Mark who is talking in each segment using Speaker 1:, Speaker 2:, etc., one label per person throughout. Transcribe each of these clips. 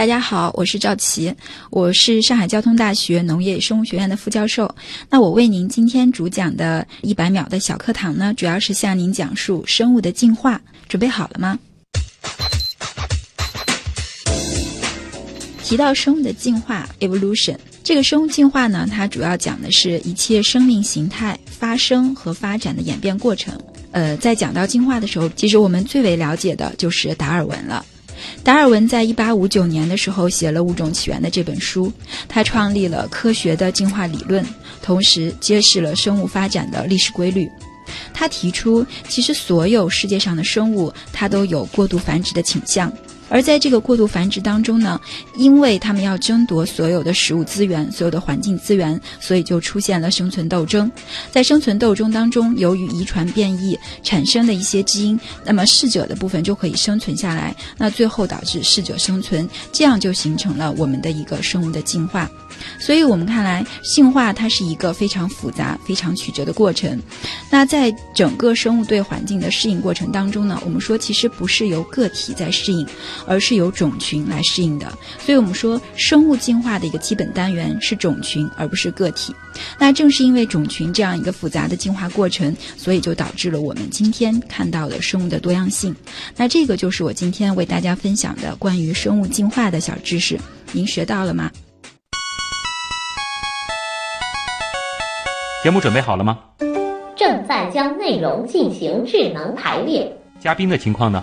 Speaker 1: 大家好，我是赵琪，我是上海交通大学农业生物学院的副教授。那我为您今天主讲的一百秒的小课堂呢，主要是向您讲述生物的进化。准备好了吗？提到生物的进化 （evolution），这个生物进化呢，它主要讲的是一切生命形态发生和发展的演变过程。呃，在讲到进化的时候，其实我们最为了解的就是达尔文了。达尔文在一八五九年的时候写了《物种起源》的这本书，他创立了科学的进化理论，同时揭示了生物发展的历史规律。他提出，其实所有世界上的生物，它都有过度繁殖的倾向。而在这个过度繁殖当中呢，因为他们要争夺所有的食物资源、所有的环境资源，所以就出现了生存斗争。在生存斗争当中，由于遗传变异产生的一些基因，那么适者的部分就可以生存下来，那最后导致适者生存，这样就形成了我们的一个生物的进化。所以我们看来，进化它是一个非常复杂、非常曲折的过程。那在整个生物对环境的适应过程当中呢，我们说其实不是由个体在适应。而是由种群来适应的，所以我们说生物进化的一个基本单元是种群，而不是个体。那正是因为种群这样一个复杂的进化过程，所以就导致了我们今天看到的生物的多样性。那这个就是我今天为大家分享的关于生物进化的小知识，您学到了吗？
Speaker 2: 节目准备好了吗？
Speaker 3: 正在将内容进行智能排列。
Speaker 2: 嘉宾的情况呢？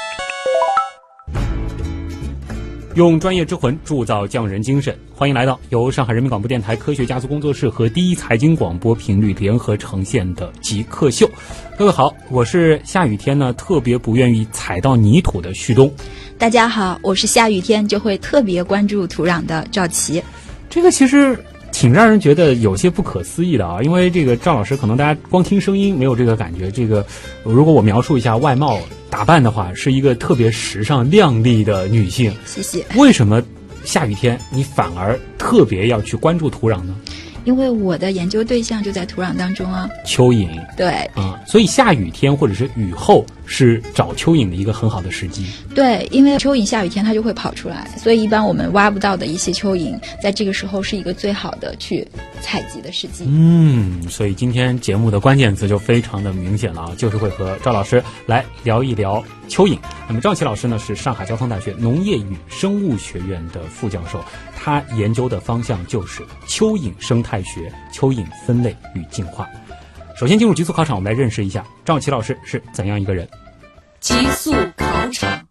Speaker 2: 用专业之魂铸造匠人精神，欢迎来到由上海人民广播电台科学家族工作室和第一财经广播频率联合呈现的极客秀。各位好，我是下雨天呢特别不愿意踩到泥土的旭东。
Speaker 1: 大家好，我是下雨天就会特别关注土壤的赵琪。
Speaker 2: 这个其实。挺让人觉得有些不可思议的啊，因为这个赵老师可能大家光听声音没有这个感觉。这个如果我描述一下外貌打扮的话，是一个特别时尚靓丽的女性。
Speaker 1: 谢谢。
Speaker 2: 为什么下雨天你反而特别要去关注土壤呢？
Speaker 1: 因为我的研究对象就在土壤当中啊。
Speaker 2: 蚯蚓。
Speaker 1: 对。
Speaker 2: 啊，所以下雨天或者是雨后。是找蚯蚓的一个很好的时机。
Speaker 1: 对，因为蚯蚓下雨天它就会跑出来，所以一般我们挖不到的一些蚯蚓，在这个时候是一个最好的去采集的时机。
Speaker 2: 嗯，所以今天节目的关键词就非常的明显了啊，就是会和赵老师来聊一聊蚯蚓。那么赵琦老师呢是上海交通大学农业与生物学院的副教授，他研究的方向就是蚯蚓生态学、蚯蚓分类与进化。首先进入极速考场，我们来认识一下赵琦老师是怎样一个人。
Speaker 4: 极速考场，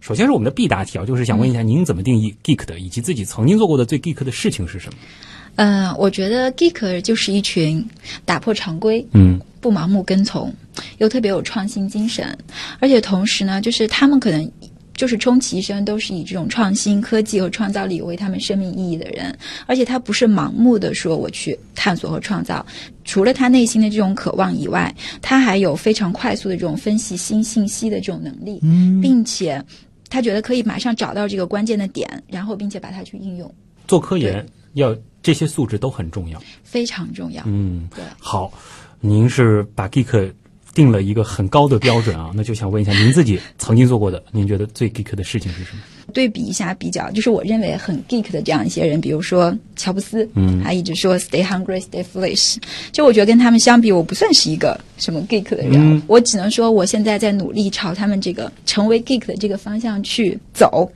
Speaker 2: 首先是我们的必答题啊，就是想问一下您怎么定义 geek 的，以及自己曾经做过的最 geek 的事情是什么？
Speaker 1: 嗯，我觉得 geek 就是一群打破常规，
Speaker 2: 嗯，
Speaker 1: 不盲目跟从，又特别有创新精神，而且同时呢，就是他们可能。就是充其一生都是以这种创新科技和创造力为他们生命意义的人，而且他不是盲目的说我去探索和创造，除了他内心的这种渴望以外，他还有非常快速的这种分析新信息的这种能力，并且他觉得可以马上找到这个关键的点，然后并且把它去应用。
Speaker 2: 做科研要这些素质都很重要，
Speaker 1: 非常重要。
Speaker 2: 嗯，
Speaker 1: 对。
Speaker 2: 好，您是把 geek。定了一个很高的标准啊，那就想问一下，您自己曾经做过的，您觉得最 geek 的事情是什么？
Speaker 1: 对比一下，比较就是我认为很 geek 的这样一些人，比如说乔布斯，嗯，他一直说 stay hungry, stay foolish。就我觉得跟他们相比，我不算是一个什么 geek 的人，我只能说我现在在努力朝他们这个成为 geek 的这个方向去走。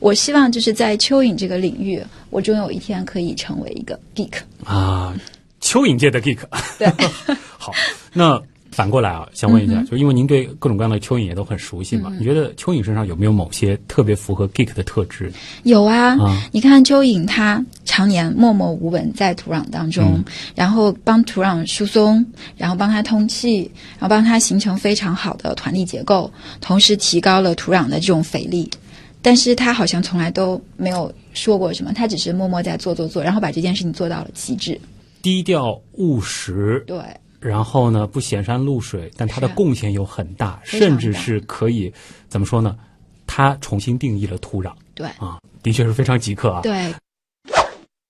Speaker 1: 我希望就是在蚯蚓这个领域，我终有一天可以成为一个 geek
Speaker 2: 啊，蚯蚓界的 geek。
Speaker 1: 对，
Speaker 2: 好，那。反过来啊，想问一下，就因为您对各种各样的蚯蚓也都很熟悉嘛，你觉得蚯蚓身上有没有某些特别符合 geek 的特质？
Speaker 1: 有啊，你看蚯蚓它常年默默无闻在土壤当中，然后帮土壤疏松，然后帮它通气，然后帮它形成非常好的团粒结构，同时提高了土壤的这种肥力。但是他好像从来都没有说过什么，他只是默默在做做做，然后把这件事情做到了极致。
Speaker 2: 低调务实，
Speaker 1: 对，
Speaker 2: 然后呢不显山露水，但它的贡献又很大，甚至是可以怎么说呢？它重新定义了土壤
Speaker 1: 对，
Speaker 2: 啊，的确是非常极客啊。
Speaker 1: 对，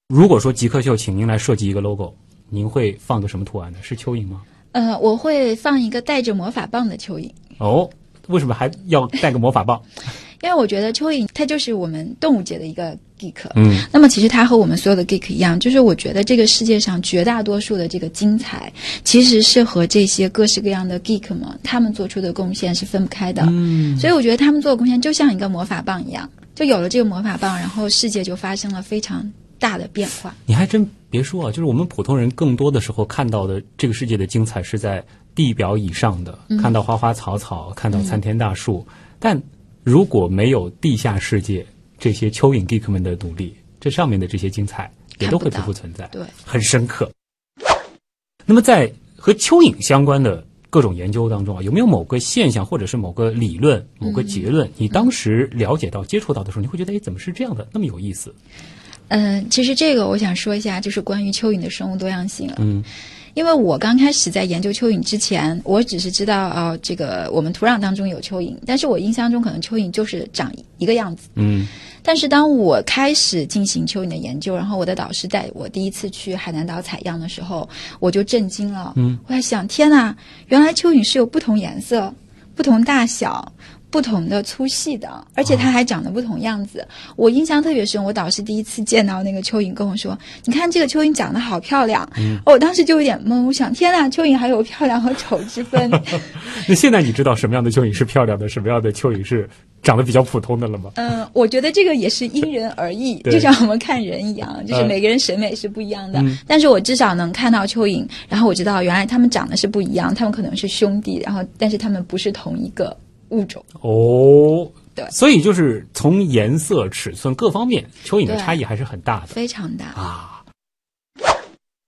Speaker 2: 如果说极客秀请您来设计一个 logo，您会放个什么图案呢？是蚯蚓吗？
Speaker 1: 呃，我会放一个带着魔法棒的蚯蚓。
Speaker 2: 哦，为什么还要带个魔法棒？
Speaker 1: 因为我觉得蚯蚓它就是我们动物界的一个 geek，
Speaker 2: 嗯
Speaker 1: 那么其实它和我们所有的 geek 一样，就是我觉得这个世界上绝大多数的这个精彩，其实是和这些各式各样的 geek 们他们做出的贡献是分不开的。
Speaker 2: 嗯，
Speaker 1: 所以我觉得他们做的贡献就像一个魔法棒一样，就有了这个魔法棒，然后世界就发生了非常大的变化。
Speaker 2: 你还真别说啊，就是我们普通人更多的时候看到的这个世界的精彩是在地表以上的，看到花花草草，看到参天大树，但如果没有地下世界这些蚯蚓 geek 们的努力，这上面的这些精彩也都会不复存在，
Speaker 1: 对，
Speaker 2: 很深刻。那么在和蚯蚓相关的各种研究当中啊，有没有某个现象或者是某个理论、某个结论，你当时了解到、接触到的时候，你会觉得，哎，怎么是这样的，那么有意思？
Speaker 1: 嗯、其实这个我想说一下，就是关于蚯蚓的生物多样性了。
Speaker 2: 嗯
Speaker 1: 因为我刚开始在研究蚯蚓之前，我只是知道啊，这个我们土壤当中有蚯蚓，但是我印象中可能蚯蚓就是长一个样子。
Speaker 2: 嗯
Speaker 1: 但是当我开始进行蚯蚓的研究，然后我的导师带我第一次去海南岛采样的时候，我就震惊了。
Speaker 2: 嗯，
Speaker 1: 我在想，天呐，原来蚯蚓是有不同颜色、不同大小。不同的粗细的，而且它还长得不同样子。我印象特别深，我导师第一次见到那个蚯蚓，跟我说：“你看这个蚯蚓长得好漂亮。
Speaker 2: 嗯
Speaker 1: 我当时就有点懵，我想：天呐，蚯蚓还有漂亮和丑之分。
Speaker 2: 那现在你知道什么样的蚯蚓是漂亮的，什么样的蚯蚓是长得比较普通的了吗？
Speaker 1: 嗯，我觉得这个也是因人而异，就像我们看人一样，就是
Speaker 2: 嗯
Speaker 1: 每个人审美是不一样的。
Speaker 2: 嗯
Speaker 1: 但是我至少能看到蚯蚓，然后我知道原来它们长得是不一样，它们可能是兄弟，然后但是它们不是同一个物种。
Speaker 2: 哦，
Speaker 1: 对
Speaker 2: 所以就是从颜色、尺寸各方面，蚯蚓的差异还是很大的
Speaker 1: 非常大。
Speaker 2: 啊。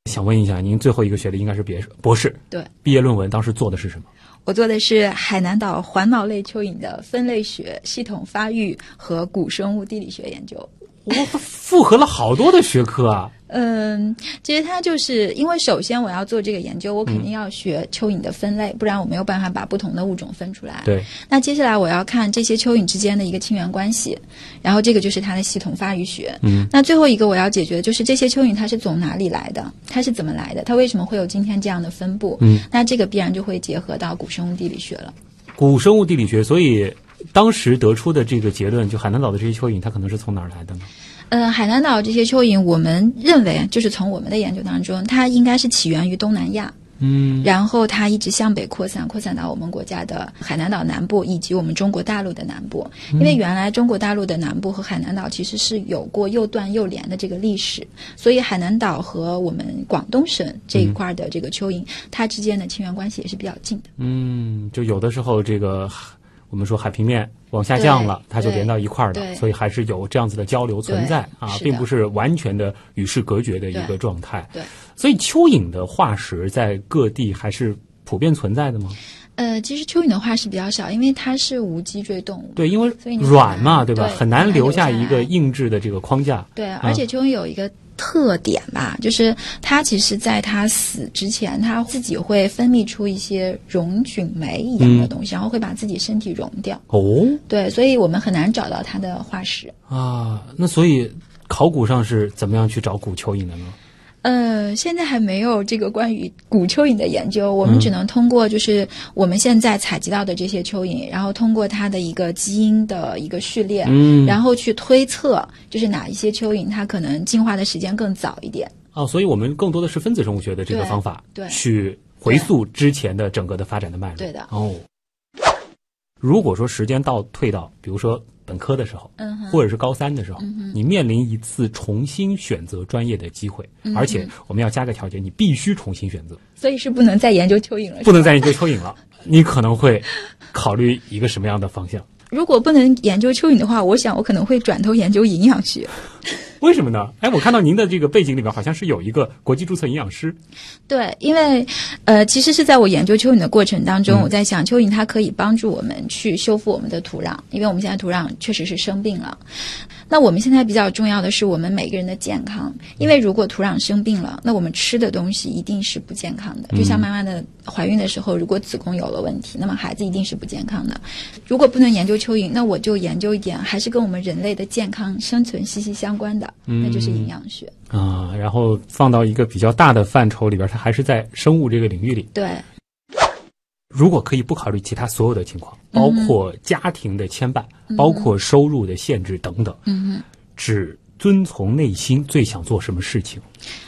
Speaker 2: 想问一下，您最后一个学的应该是别博士，
Speaker 1: 对，
Speaker 2: 毕业论文当时做的是什么？
Speaker 1: 我做的是海南岛环脑类蚯蚓的分类学、系统发育和古生物地理学研究。
Speaker 2: 我复合了好多的学科啊！
Speaker 1: 嗯，其实它就是因为首先我要做这个研究，我肯定要学蚯蚓的分类，不然我没有办法把不同的物种分出来。
Speaker 2: 对，
Speaker 1: 那接下来我要看这些蚯蚓之间的一个亲缘关系，然后这个就是它的系统发育学。
Speaker 2: 嗯，
Speaker 1: 那最后一个我要解决的就是这些蚯蚓它是从哪里来的，它是怎么来的，它为什么会有今天这样的分布？
Speaker 2: 嗯，
Speaker 1: 那这个必然就会结合到古生物地理学了。
Speaker 2: 古生物地理学，所以当时得出的这个结论，就海南岛的这些蚯蚓，它可能是从哪儿来的呢？
Speaker 1: 呃，海南岛这些蚯蚓，我们认为就是从我们的研究当中，它应该是起源于东南亚。
Speaker 2: 嗯
Speaker 1: 然后它一直向北扩散，扩散到我们国家的海南岛南部以及我们中国大陆的南部。因为原来中国大陆的南部和海南岛其实是有过又断又连的这个历史，所以海南岛和我们广东省这一块的这个蚯蚓，它之间的亲缘关系也是比较近的。
Speaker 2: 嗯，就有的时候这个我们说海平面往下降了，它就连到一块儿
Speaker 1: 对
Speaker 2: 了，所以还是有这样子的交流存在啊，并不是完全的与世隔绝的一个状态。
Speaker 1: 对，
Speaker 2: 所以蚯蚓的化石在各地还是普遍存在的吗？
Speaker 1: 呃，其实蚯蚓的化石比较少，因为它是无脊椎动物。
Speaker 2: 对，因为软嘛，对吧？
Speaker 1: 对
Speaker 2: 很难
Speaker 1: 留下
Speaker 2: 一个硬质的这个框架。
Speaker 1: 对，而且蚯蚓有一个特点吧，就是它其实在它死之前，它自己会分泌出一些溶菌酶一样的东西，然后会把自己身体溶掉。
Speaker 2: 哦
Speaker 1: 对，所以我们很难找到它的化石。
Speaker 2: 啊，那所以考古上是怎么样去找古蚯蚓的呢？
Speaker 1: 呃，现在还没有这个关于古蚯蚓的研究，我
Speaker 2: 嗯
Speaker 1: 们只能通过就是我们现在采集到的这些蚯蚓，然后通过它的一个基因的一个序列，
Speaker 2: 嗯
Speaker 1: 然后去推测，就是哪一些蚯蚓它可能进化的时间更早一点。
Speaker 2: 哦，所以我们更多的是分子生物学的这个方法，
Speaker 1: 对
Speaker 2: 去回溯之前的整个的发展的脉络。
Speaker 1: 对的
Speaker 2: 哦。如果说时间倒退到，比如说本科的时候，
Speaker 1: 嗯哼
Speaker 2: 或者是高三的时候，你面临一次重新选择专业的机会，
Speaker 1: 嗯
Speaker 2: 而且我们要加个条件，你必须重新选择，
Speaker 1: 所以是不能再研究蚯蚓了。
Speaker 2: 不能再研究蚯蚓了。你可能会考虑一个什么样的方向？
Speaker 1: 如果不能研究蚯蚓的话，我想我可能会转头研究营养学。
Speaker 2: 为什么呢？哎，我看到您的这个背景里面好像是有一个国际注册营养师。
Speaker 1: 对，因为呃，其实是在我研究蚯蚓的过程当中，
Speaker 2: 嗯
Speaker 1: 我在想蚯蚓它可以帮助我们去修复我们的土壤，因为我们现在土壤确实是生病了。那我们现在比较重要的是我们每个人的健康，因为如果土壤生病了，那我们吃的东西一定是不健康的。就像妈妈的怀孕的时候，如果子宫有了问题，那么孩子一定是不健康的。如果不能研究蚯蚓，那我就研究一点还是跟我们人类的健康生存息息相关的，那就是营养学。
Speaker 2: 啊，然后放到一个比较大的范畴里边，它还是在生物这个领域里。
Speaker 1: 对，
Speaker 2: 如果可以不考虑其他所有的情况，包括家庭的牵绊，包括收入的限制等等，
Speaker 1: 嗯
Speaker 2: 只遵从内心最想做什么事情？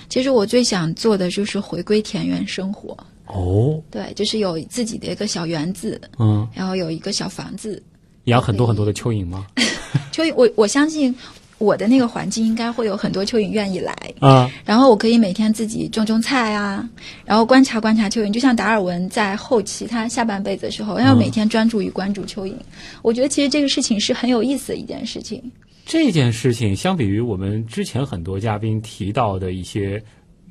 Speaker 1: 其实我最想做的就是回归田园生活。
Speaker 2: 哦，
Speaker 1: 对，就是有自己的一个小园子，
Speaker 2: 嗯，
Speaker 1: 然后有一个小房子。
Speaker 2: 养很多很多的蚯蚓吗？
Speaker 1: 蚯蚓，我我相信我的那个环境应该会有很多蚯蚓愿意来，
Speaker 2: 啊，
Speaker 1: 然后我可以每天自己种种菜啊，然后观察观察蚯蚓。就像达尔文在后期他下半辈子的时候，要每天专注于关注蚯蚓。我觉得其实这个事情是很有意思的一件事情。
Speaker 2: 这件事情相比于我们之前很多嘉宾提到的一些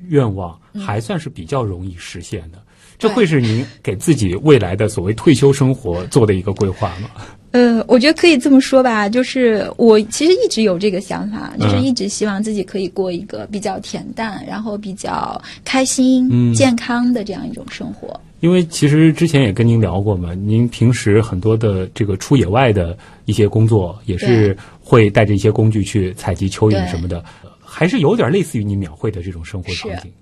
Speaker 2: 愿望，还算是比较容易实现的。这会是您给自己未来的所谓退休生活做的一个规划吗？
Speaker 1: 呃，我觉得可以这么说吧，就是我其实一直有这个想法，就是
Speaker 2: 嗯
Speaker 1: 一直希望自己可以过一个比较恬淡，然后比较开心、
Speaker 2: 嗯。
Speaker 1: 健康的这样一种生活。
Speaker 2: 因为其实之前也跟您聊过嘛，您平时很多的这个出野外的一些工作，也是会带着一些工具去采集蚯蚓什么的，呃还是有点类似于你描绘的这种生活场景。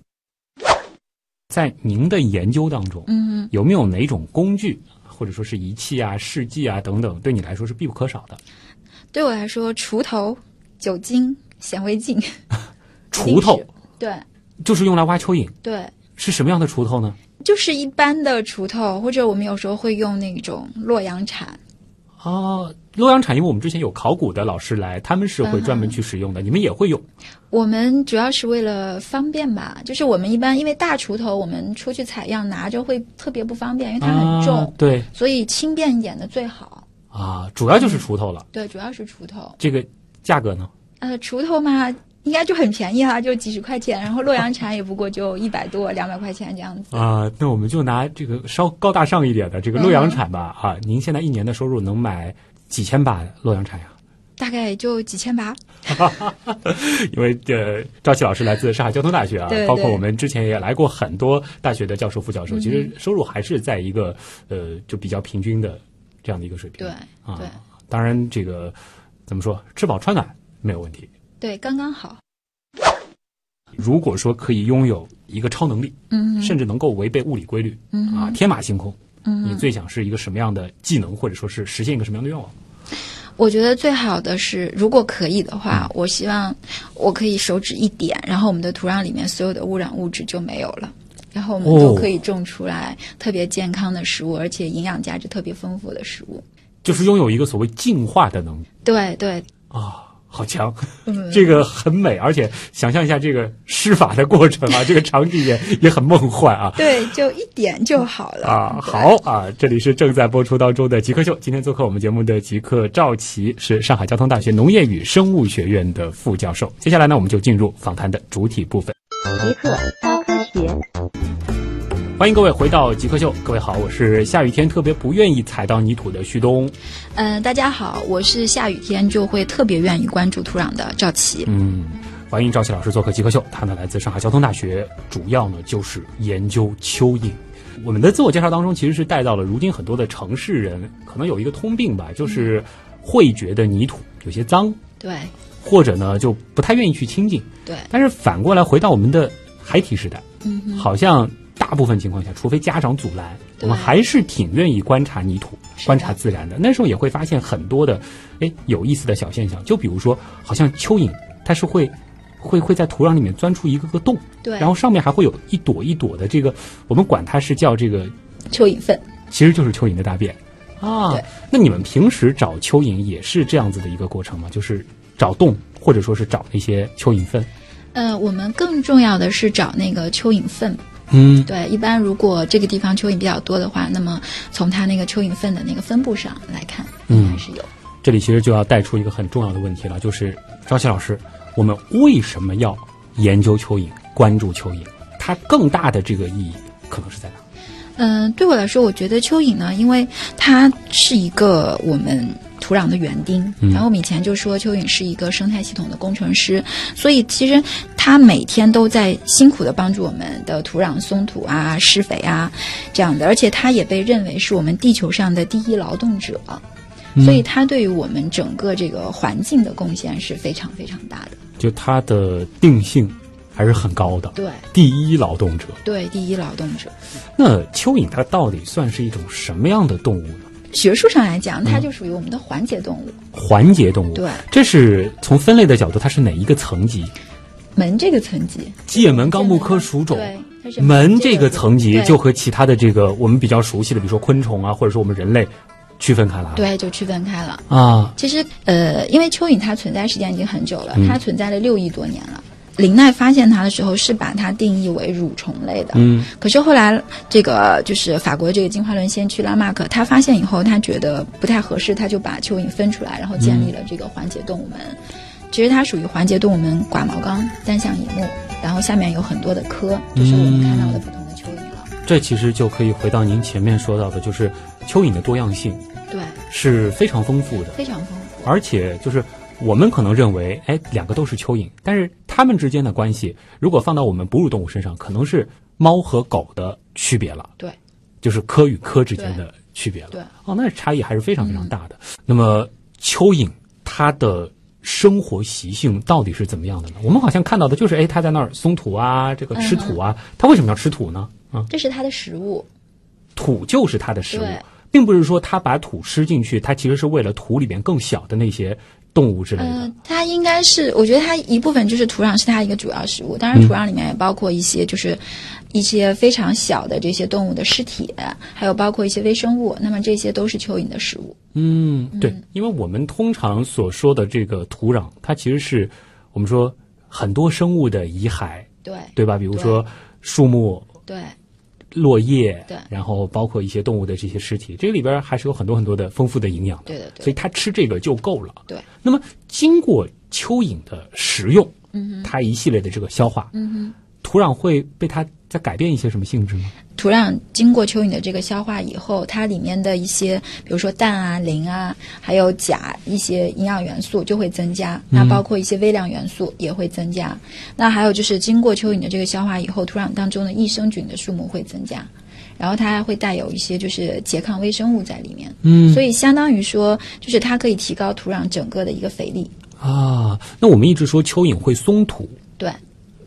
Speaker 2: 在您的研究当中，
Speaker 1: 嗯，
Speaker 2: 有没有哪种工具或者说是仪器啊、试剂啊等等，对你来说是必不可少的？
Speaker 1: 对我来说，锄头、酒精、显微镜，
Speaker 2: 锄头
Speaker 1: 对
Speaker 2: 就是用来挖蚯蚓，
Speaker 1: 对，
Speaker 2: 是什么样的锄头呢？
Speaker 1: 就是一般的锄头，或者我们有时候会用那种洛阳铲。
Speaker 2: 哦，洛阳铲，因为我们之前有考古的老师来，他们是会专门去使用的，你们也会用
Speaker 1: 我们主要是为了方便吧，就是我们一般因为大锄头，我们出去采样拿着会特别不方便，因为它很重，
Speaker 2: 啊对
Speaker 1: 所以轻便一点的最好。
Speaker 2: 啊，主要就是锄头了。
Speaker 1: 对，主要是锄头。
Speaker 2: 这个价格呢？
Speaker 1: 呃，锄头嘛，应该就很便宜啊，就几十块钱。然后洛阳铲也不过就 一百多、两百块钱这样子。
Speaker 2: 啊，那我们就拿这个稍高大上一点的这个洛阳铲吧。啊，您现在一年的收入能买几千把洛阳铲呀？
Speaker 1: 大概也就几千把。
Speaker 2: 因为呃，赵琦老师来自上海交通大学啊，
Speaker 1: 对对
Speaker 2: 包括我们之前也来过很多大学的教授、副教授，
Speaker 1: 嗯
Speaker 2: 其实收入还是在一个呃就比较平均的这样的一个水平。
Speaker 1: 对
Speaker 2: 啊，当然这个怎么说，吃饱穿暖没有问题。
Speaker 1: 对，刚刚好。
Speaker 2: 如果说可以拥有一个超能力，
Speaker 1: 嗯
Speaker 2: 甚至能够违背物理规律，
Speaker 1: 嗯
Speaker 2: 啊，天马行空，
Speaker 1: 嗯
Speaker 2: 你最想是一个什么样的技能，或者说是实现一个什么样的愿望？
Speaker 1: 我觉得最好的是，如果可以的
Speaker 2: 嗯。
Speaker 1: 话，我希望我可以手指一点，然后我们的土壤里面所有的污染物质就没有了，然后我们都可以种出来特别健康的食物，而且营养价值特别丰富的食物。
Speaker 2: 就是拥有一个所谓进化的能力。
Speaker 1: 对对，
Speaker 2: 啊，好强！
Speaker 1: 嗯，
Speaker 2: 这个很美，而且想象一下这个施法的过程啊，这个场景也也很梦幻啊。
Speaker 1: 对，就一点就好了
Speaker 2: 啊，好啊！这里是正在播出当中的极客秀。今天做客我们节目的极客赵琦是上海交通大学农业与生物学院的副教授。接下来呢，我们就进入访谈的主体部分。
Speaker 3: 极客高科学。
Speaker 2: 欢迎各位回到极客秀，各位好，我是下雨天特别不愿意踩到泥土的旭东。
Speaker 1: 嗯、大家好，我是下雨天就会特别愿意关注土壤的赵琦。
Speaker 2: 嗯，欢迎赵琦老师做客极客秀，他呢来自上海交通大学，主要呢就是研究蚯蚓。我们的自我介绍当中其实是带到了，如今很多的城市人可能有一个通病吧，就是会觉得泥土有些脏，
Speaker 1: 对
Speaker 2: 或者呢就不太愿意去亲近。
Speaker 1: 对，
Speaker 2: 但是反过来回到我们的孩提时代，
Speaker 1: 嗯哼，
Speaker 2: 好像大部分情况下，除非家长阻拦，我们还是挺愿意观察泥土、观察自然的。那时候也会发现很多的，哎，有意思的小现象。就比如说，好像蚯蚓它是会会会在土壤里面钻出一个个洞，
Speaker 1: 对，
Speaker 2: 然后上面还会有一朵一朵的这个，我们管它是叫这个，
Speaker 1: 蚯蚓粪。
Speaker 2: 其实就是蚯蚓的大便啊
Speaker 1: 对。
Speaker 2: 那你们平时找蚯蚓也是这样子的一个过程吗？就是找洞，或者说是找那些蚯蚓粪？
Speaker 1: 呃，我们更重要的是找那个蚯蚓粪。
Speaker 2: 嗯，
Speaker 1: 对，一般如果这个地方蚯蚓比较多的话，那么从它那个蚯蚓粪的那个分布上来看，
Speaker 2: 嗯
Speaker 1: 还是有。
Speaker 2: 这里其实就要带出一个很重要的问题了，就是赵琦老师，我们为什么要研究蚯蚓、关注蚯蚓？它更大的这个意义可能是在哪？
Speaker 1: 嗯，对我来说，我觉得蚯蚓呢，因为它是一个我们土壤的园丁，
Speaker 2: 嗯
Speaker 1: 然后我们以前就说蚯蚓是一个生态系统的工程师，所以其实它每天都在辛苦的帮助我们的土壤松土啊、施肥啊这样的，而且它也被认为是我们地球上的第一劳动者，所以它对于我们整个这个环境的贡献是非常非常大的。
Speaker 2: 就它的定性还是很高的，
Speaker 1: 对
Speaker 2: 第一劳动者。
Speaker 1: 对，第一劳动者。
Speaker 2: 那蚯蚓它到底算是一种什么样的动物呢？
Speaker 1: 学术上来讲，它就属于我们的环节动物。
Speaker 2: 环节动物。
Speaker 1: 对，
Speaker 2: 这是从分类的角度，它是哪一个层级？
Speaker 1: 门这个层级，
Speaker 2: 界门纲目科属种。
Speaker 1: 对，
Speaker 2: 门这个层级就和其他的这个我们比较熟悉的，比如说昆虫啊，或者说我们人类区分开了。
Speaker 1: 对就区分开了。
Speaker 2: 啊，
Speaker 1: 其实，呃，因为蚯蚓它存在时间已经很久了，
Speaker 2: 嗯
Speaker 1: 它存在了六亿多年了。林奈发现它的时候是把它定义为蠕虫类的，
Speaker 2: 嗯
Speaker 1: 可是后来这个就是法国这个进化论先驱拉马克，他发现以后，他觉得不太合适，他就把蚯蚓分出来，然后建立了这个环节动物门。其实它属于环节动物门寡毛纲单向野目，然后下面有很多的科，就是我们看到的不同的蚯蚓了。
Speaker 2: 这其实就可以回到您前面说到的，就是蚯蚓的多样性
Speaker 1: 对，
Speaker 2: 是非常丰富的，
Speaker 1: 非常丰富。
Speaker 2: 而且就是我们可能认为，哎，两个都是蚯蚓，但是它们之间的关系，如果放到我们哺乳动物身上，可能是猫和狗的区别了。
Speaker 1: 对，
Speaker 2: 就是科与科之间的区别了。
Speaker 1: 对
Speaker 2: 哦，那差异还是非常非常大的。那么蚯蚓它的生活习性到底是怎么样的呢？我们好像看到的就是，哎，它在那儿松土啊，这个吃土啊，它为什么要吃土呢？啊，
Speaker 1: 这是它的食物。
Speaker 2: 土就是它的食物，并不是说它把土吃进去，它其实是为了土里边更小的那些动物之类的。
Speaker 1: 嗯，它应该是，我觉得它一部分就是土壤是它一个主要食物，当然土壤里面也包括一些就是一些非常小的这些动物的尸体，还有包括一些微生物，那么这些都是蚯蚓的食物。
Speaker 2: 嗯，对，因为我们通常所说的这个土壤，它其实是我们说很多生物的遗骸，
Speaker 1: 对
Speaker 2: 对吧？比如说树木、
Speaker 1: 对
Speaker 2: 落叶，
Speaker 1: 对
Speaker 2: 然后包括一些动物的这些尸体，这个里边还是有很多很多的丰富的营养的。
Speaker 1: 对的对
Speaker 2: 所以它吃这个就够了。
Speaker 1: 对。
Speaker 2: 那么经过蚯蚓的食用，嗯它一系列的这个消化，
Speaker 1: 嗯哼，
Speaker 2: 土壤会被它再改变一些什么性质吗？
Speaker 1: 土壤经过蚯蚓的这个消化以后，它里面的一些，比如说氮啊、磷啊，还有钾一些营养元素就会增加。那包括一些微量元素也会增加。那还有就是经过蚯蚓的这个消化以后，土壤当中的益生菌的数目会增加。然后它还会带有一些就是拮抗微生物在里面，
Speaker 2: 嗯
Speaker 1: 所以相当于说，就是它可以提高土壤整个的一个肥力。
Speaker 2: 啊，那我们一直说蚯蚓会松土，
Speaker 1: 对，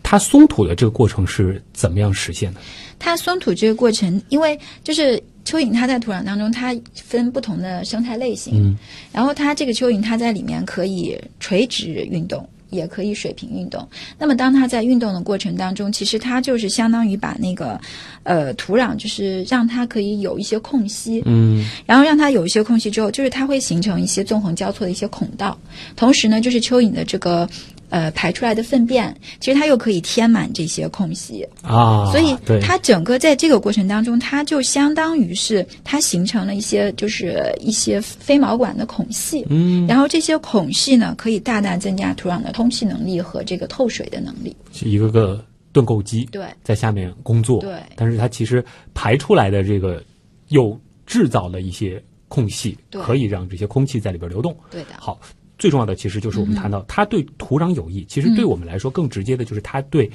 Speaker 2: 它松土的这个过程是怎么样实现的？
Speaker 1: 它松土这个过程，因为就是蚯蚓它在土壤当中，它分不同的生态类型，
Speaker 2: 嗯
Speaker 1: 然后它这个蚯蚓它在里面可以垂直运动。也可以水平运动。那么，当它在运动的过程当中，其实它就是相当于把那个，呃，土壤就是让它可以有一些空隙，
Speaker 2: 嗯
Speaker 1: 然后让它有一些空隙之后，就是它会形成一些纵横交错的一些孔道。同时呢，就是蚯蚓的这个呃排出来的粪便，其实它又可以填满这些空隙。
Speaker 2: 啊，
Speaker 1: 所以它整个在这个过程当中，它就相当于是它形成了一些就是一些飞毛管的孔隙，
Speaker 2: 嗯，
Speaker 1: 然后这些孔隙呢，可以大大增加土壤的通气能力和这个透水的能力。
Speaker 2: 是一个个盾构机
Speaker 1: 对
Speaker 2: 在下面工作，
Speaker 1: 对
Speaker 2: 但是它其实排出来的这个又制造了一些空隙，
Speaker 1: 对
Speaker 2: 可以让这些空气在里边流动。
Speaker 1: 对的，
Speaker 2: 好，最重要的其实就是我们谈到它对土壤有益，其实对我们来说更直接的就是它对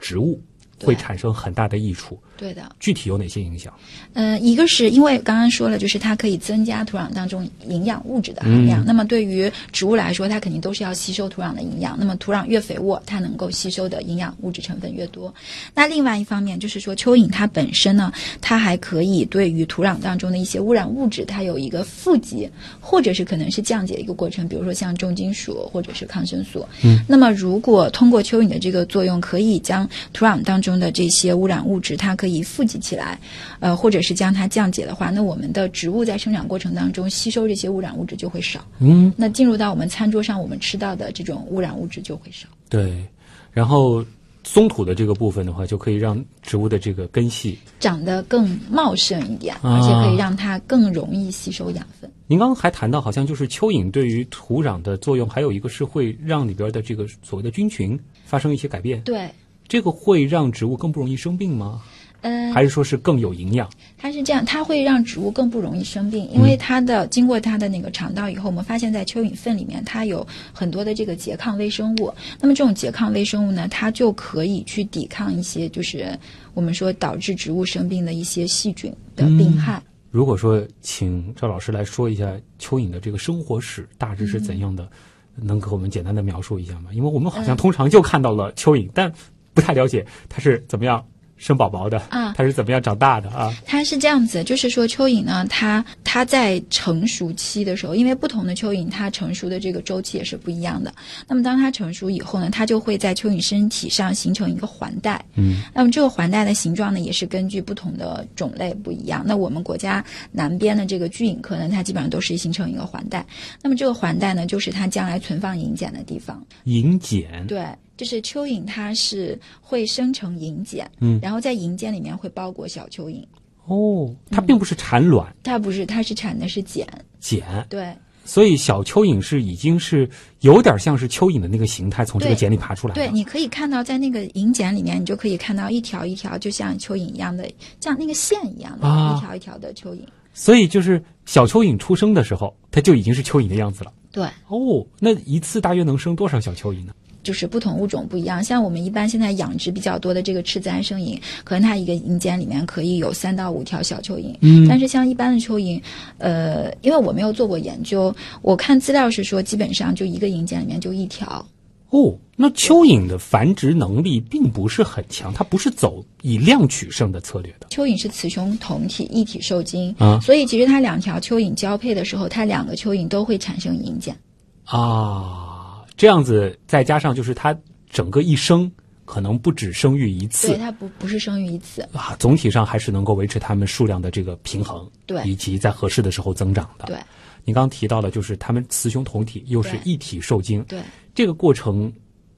Speaker 2: 植物会产生很大的益处。
Speaker 1: 对的。
Speaker 2: 具体有哪些影响？
Speaker 1: 嗯，一个是因为刚刚说了，就是它可以增加土壤当中营养物质的含量。
Speaker 2: 嗯
Speaker 1: 那么对于植物来说，它肯定都是要吸收土壤的营养。那么土壤越肥沃，它能够吸收的营养物质成分越多。那另外一方面就是说，蚯蚓它本身呢，它还可以对于土壤当中的一些污染物质，它有一个富集，或者是可能是降解一个过程。比如说像重金属或者是抗生素。
Speaker 2: 嗯，
Speaker 1: 那么如果通过蚯蚓的这个作用，可以将土壤当中的这些污染物质，它可以富集起来，呃，或者是将它降解的话，那我们的植物在生长过程当中吸收这些污染物质就会少。
Speaker 2: 嗯，
Speaker 1: 那进入到我们餐桌上，我们吃到的这种污染物质就会少。
Speaker 2: 对。然后松土的这个部分的话，就可以让植物的这个根系。
Speaker 1: 长得更茂盛一点，
Speaker 2: 啊
Speaker 1: 而且可以让它更容易吸收养分。
Speaker 2: 您刚刚还谈到，好像就是蚯蚓对于土壤的作用，还有一个是会让里边的这个所谓的菌群发生一些改变。
Speaker 1: 对，
Speaker 2: 这个会让植物更不容易生病吗？
Speaker 1: 嗯、
Speaker 2: 还是说是更有营养？
Speaker 1: 它是这样，它会让植物更不容易生病，因为它的、经过它的那个肠道以后，我们发现在蚯蚓粪里面它有很多的这个拮抗微生物。那么这种拮抗微生物呢，它就可以去抵抗一些就是我们说导致植物生病的一些细菌的病害。
Speaker 2: 如果说请赵老师来说一下蚯蚓的这个生活史大致是怎样的，能给我们简单的描述一下吗？因为我们好像通常就看到了蚯蚓，但不太了解它是怎么样生宝宝的
Speaker 1: 啊
Speaker 2: 它是怎么样长大的啊？
Speaker 1: 它是这样子，就是说蚯蚓呢，它它在成熟期的时候，因为不同的蚯蚓它成熟的这个周期也是不一样的。那么当它成熟以后呢，它就会在蚯蚓身体上形成一个环带。
Speaker 2: 嗯，
Speaker 1: 那么这个环带的形状呢，也是根据不同的种类不一样。那我们国家南边的这个巨蚓科呢，它基本上都是形成一个环带。那么这个环带呢，就是它将来存放银碱的地方。
Speaker 2: 银碱，
Speaker 1: 对，就是蚯蚓它是会生成银茧，
Speaker 2: 嗯
Speaker 1: 然后在银茧里面会包裹小蚯蚓。
Speaker 2: 哦，它并不是产卵
Speaker 1: 它不是，它是产的是茧。
Speaker 2: 茧，
Speaker 1: 对
Speaker 2: 所以小蚯蚓是已经是有点像是蚯蚓的那个形态从这个茧里爬出来的。
Speaker 1: 对，你可以看到在那个银茧里面，你就可以看到一条一条，就像蚯蚓一样的，像那个线一样的、
Speaker 2: 啊
Speaker 1: 一条一条的蚯蚓。
Speaker 2: 所以就是小蚯蚓出生的时候，它就已经是蚯蚓的样子了。
Speaker 1: 对，
Speaker 2: 哦，那一次大约能生多少小蚯蚓呢？
Speaker 1: 就是不同物种不一样。像我们一般现在养殖比较多的这个赤自然生蝇，可能它一个银间里面可以有三到五条小蚯蚓。
Speaker 2: 嗯
Speaker 1: 但是像一般的蚯蚓，呃，因为我没有做过研究，我看资料是说，基本上就一个银间里面就一条。
Speaker 2: 哦，那蚯蚓的繁殖能力并不是很强，它不是走以量取胜的策略的。
Speaker 1: 蚯蚓是雌雄同体，一体受精，
Speaker 2: 啊
Speaker 1: 所以其实它两条蚯蚓交配的时候，它两个蚯蚓都会产生银茧。
Speaker 2: 啊，这样子再加上就是他整个一生可能不止生育一
Speaker 1: 对，
Speaker 2: 次
Speaker 1: 它不不是生育一次。
Speaker 2: 啊，总体上还是能够维持它们数量的这个平衡，
Speaker 1: 对
Speaker 2: 以及在合适的时候增长的。
Speaker 1: 对
Speaker 2: 你刚刚提到了，就是它们雌雄同体，又是一体受精，
Speaker 1: 对，
Speaker 2: 这个过程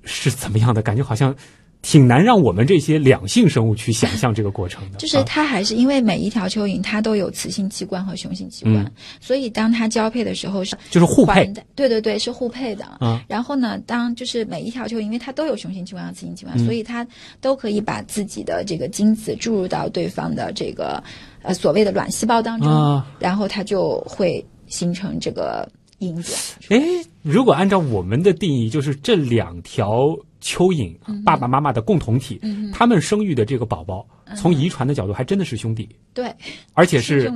Speaker 2: 是怎么样的？感觉好像挺难让我们这些两性生物去想象这个过程的。
Speaker 1: 就是
Speaker 2: 啊
Speaker 1: 它还是因为每一条蚯蚓它都有雌性器官和雄性器官，
Speaker 2: 嗯
Speaker 1: 所以当它交配的时候是
Speaker 2: 就是互配
Speaker 1: 的，对对对，是互配的。
Speaker 2: 啊
Speaker 1: 然后呢，当就是每一条蚯蚓，因为它都有雄性器官和雌性器官，
Speaker 2: 嗯
Speaker 1: 所以它都可以把自己的这个精子注入到对方的这个呃所谓的卵细胞当中，
Speaker 2: 啊。
Speaker 1: 然后它就会形成这个因子。
Speaker 2: 哎，如果按照我们的定义，就是这两条蚯蚓、
Speaker 1: 嗯
Speaker 2: 爸爸妈妈的共同体，他们生育的这个宝宝，从遗传的角度还真的是兄弟，
Speaker 1: 对，
Speaker 2: 而且是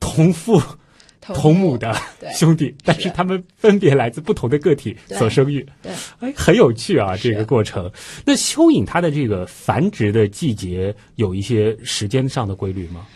Speaker 2: 同父
Speaker 1: 同
Speaker 2: 同母的兄弟，但是他们分别来自不同的个体所生育。
Speaker 1: 对。
Speaker 2: 哎，很有趣啊，这个过程。那蚯蚓它的这个繁殖的季节有一些时间上的规律吗？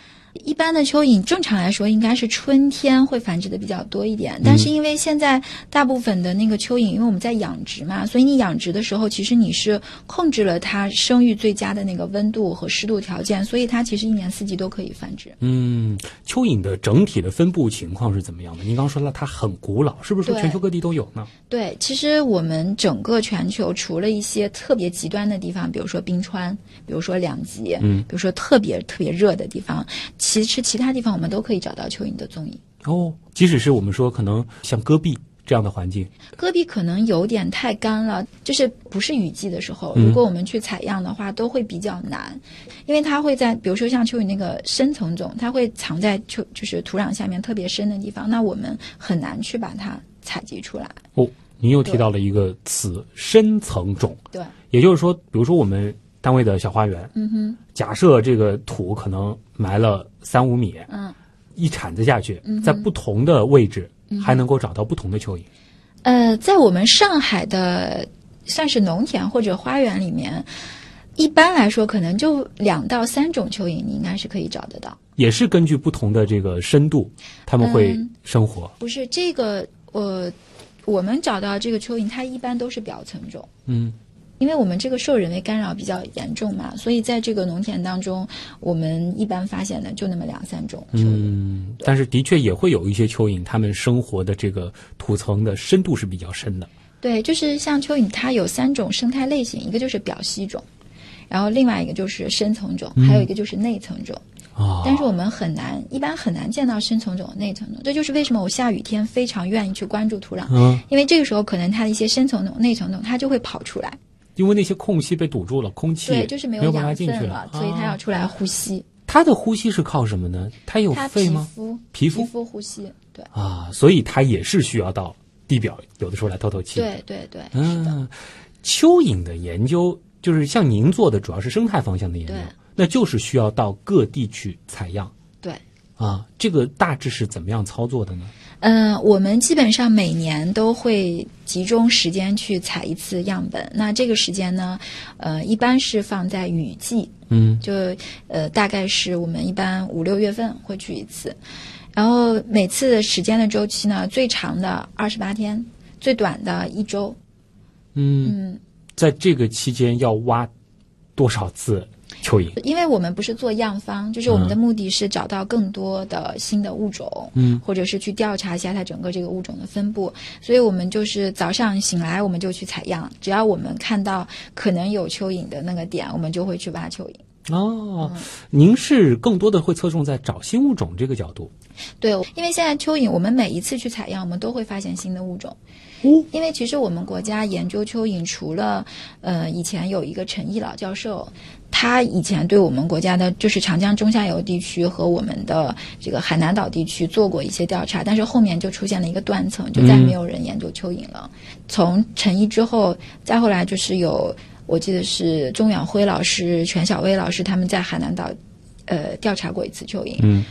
Speaker 1: 一般的蚯蚓正常来说应该是春天会繁殖的比较多一点，但是因为现在大部分的那个蚯蚓，因为我们在养殖嘛，所以你养殖的时候，其实你是控制了它生育最佳的那个温度和湿度条件，所以它其实一年四季都可以繁殖。
Speaker 2: 嗯，蚯蚓的整体的分布情况是怎么样的？您刚说了它很古老，是不是说全球各地都有呢？
Speaker 1: 对，其实我们整个全球除了一些特别极端的地方，比如说冰川，比如说两极，
Speaker 2: 嗯，
Speaker 1: 比如说特别特别热的地方，其实其他地方我们都可以找到蚯蚓的踪影。
Speaker 2: 哦，即使是我们说可能像戈壁这样的环境，
Speaker 1: 戈壁可能有点太干了，就是不是雨季的时候，
Speaker 2: 嗯。
Speaker 1: 如果我们去采样的话，都会比较难，因为它会在，比如说像蚯蚓那个深层种，它会藏在蚯就是土壤下面特别深的地方，那我们很难去把它采集出来。
Speaker 2: 哦，您又提到了一个词“深层种
Speaker 1: 对，”，
Speaker 2: 也就是说，比如说我们单位的小花园，
Speaker 1: 嗯哼，
Speaker 2: 假设这个土可能埋了三五米，
Speaker 1: 嗯。
Speaker 2: 一铲子下去，在不同的位置还能够找到不同的蚯蚓。
Speaker 1: 呃，在我们上海的算是农田或者花园里面，一般来说可能就两到三种蚯蚓，你应该是可以找得到。
Speaker 2: 也是根据不同的这个深度，他们会
Speaker 1: 嗯
Speaker 2: 生活。
Speaker 1: 不是这个，呃，我们找到这个蚯蚓，它一般都是表层种。
Speaker 2: 嗯，
Speaker 1: 因为我们这个受人为干扰比较严重嘛，所以在这个农田当中，我们一般发现的就那么两三种蚯蚓。
Speaker 2: 嗯，但是的确也会有一些蚯蚓，它们生活的这个土层的深度是比较深的。
Speaker 1: 对，就是像蚯蚓，它有三种生态类型，一个就是表吸种，然后另外一个就是深层肿，
Speaker 2: 嗯
Speaker 1: 还有一个就是内层种。
Speaker 2: 啊，
Speaker 1: 但是我们很难，一般很难见到深层种、内层种。这就是为什么我下雨天非常愿意去关注土壤，
Speaker 2: 嗯，
Speaker 1: 因为这个时候可能它的一些深层种、内层种它就会跑出来，
Speaker 2: 因为那些空隙被堵住了，空气
Speaker 1: 对，就是没
Speaker 2: 没有办法进去
Speaker 1: 分了，所以它
Speaker 2: 啊
Speaker 1: 要出来呼吸。
Speaker 2: 它的呼吸是靠什么呢？它有肺吗？
Speaker 1: 肤
Speaker 2: 皮肤
Speaker 1: 肤呼吸，对
Speaker 2: 啊，所以它也是需要到地表有的时候来透透气。，
Speaker 1: 对对对。
Speaker 2: 嗯，蚯蚓的研究就是像您做的主要是生态方向的研究，那就是需要到各地去采样
Speaker 1: 对，
Speaker 2: 啊。这个大致是怎么样操作的呢？
Speaker 1: 嗯，我们基本上每年都会集中时间去采一次样本。那这个时间呢，呃，一般是放在雨季，
Speaker 2: 嗯
Speaker 1: 就呃，大概是我们一般五六月份会去一次。然后每次的时间的周期呢，最长的二十八天，最短的一周。
Speaker 2: 嗯，
Speaker 1: 嗯，
Speaker 2: 在这个期间要挖多少次蚯蚓？
Speaker 1: 因为我们不是做样方，就是我们的
Speaker 2: 嗯
Speaker 1: 目的是找到更多的新的物种，
Speaker 2: 嗯
Speaker 1: 或者是去调查一下它整个这个物种的分布，所以我们就是早上醒来我们就去采样，只要我们看到可能有蚯蚓的那个点，我们就会去挖蚯蚓。
Speaker 2: 哦，
Speaker 1: 嗯
Speaker 2: 您是更多的会侧重在找新物种这个角度。
Speaker 1: 对，因为现在蚯蚓，我们每一次去采样，我们都会发现新的物种。
Speaker 2: 哦，
Speaker 1: 因为其实我们国家研究蚯蚓，除了呃以前有一个陈毅老教授，他以前对我们国家的就是长江中下游地区和我们的这个海南岛地区做过一些调查，但是后面就出现了一个断层，就再没有人研究蚯蚓了。从陈毅之后，再后来就是有我记得是钟远辉老师、全小薇老师他们在海南岛呃调查过一次蚯蚓，
Speaker 2: 嗯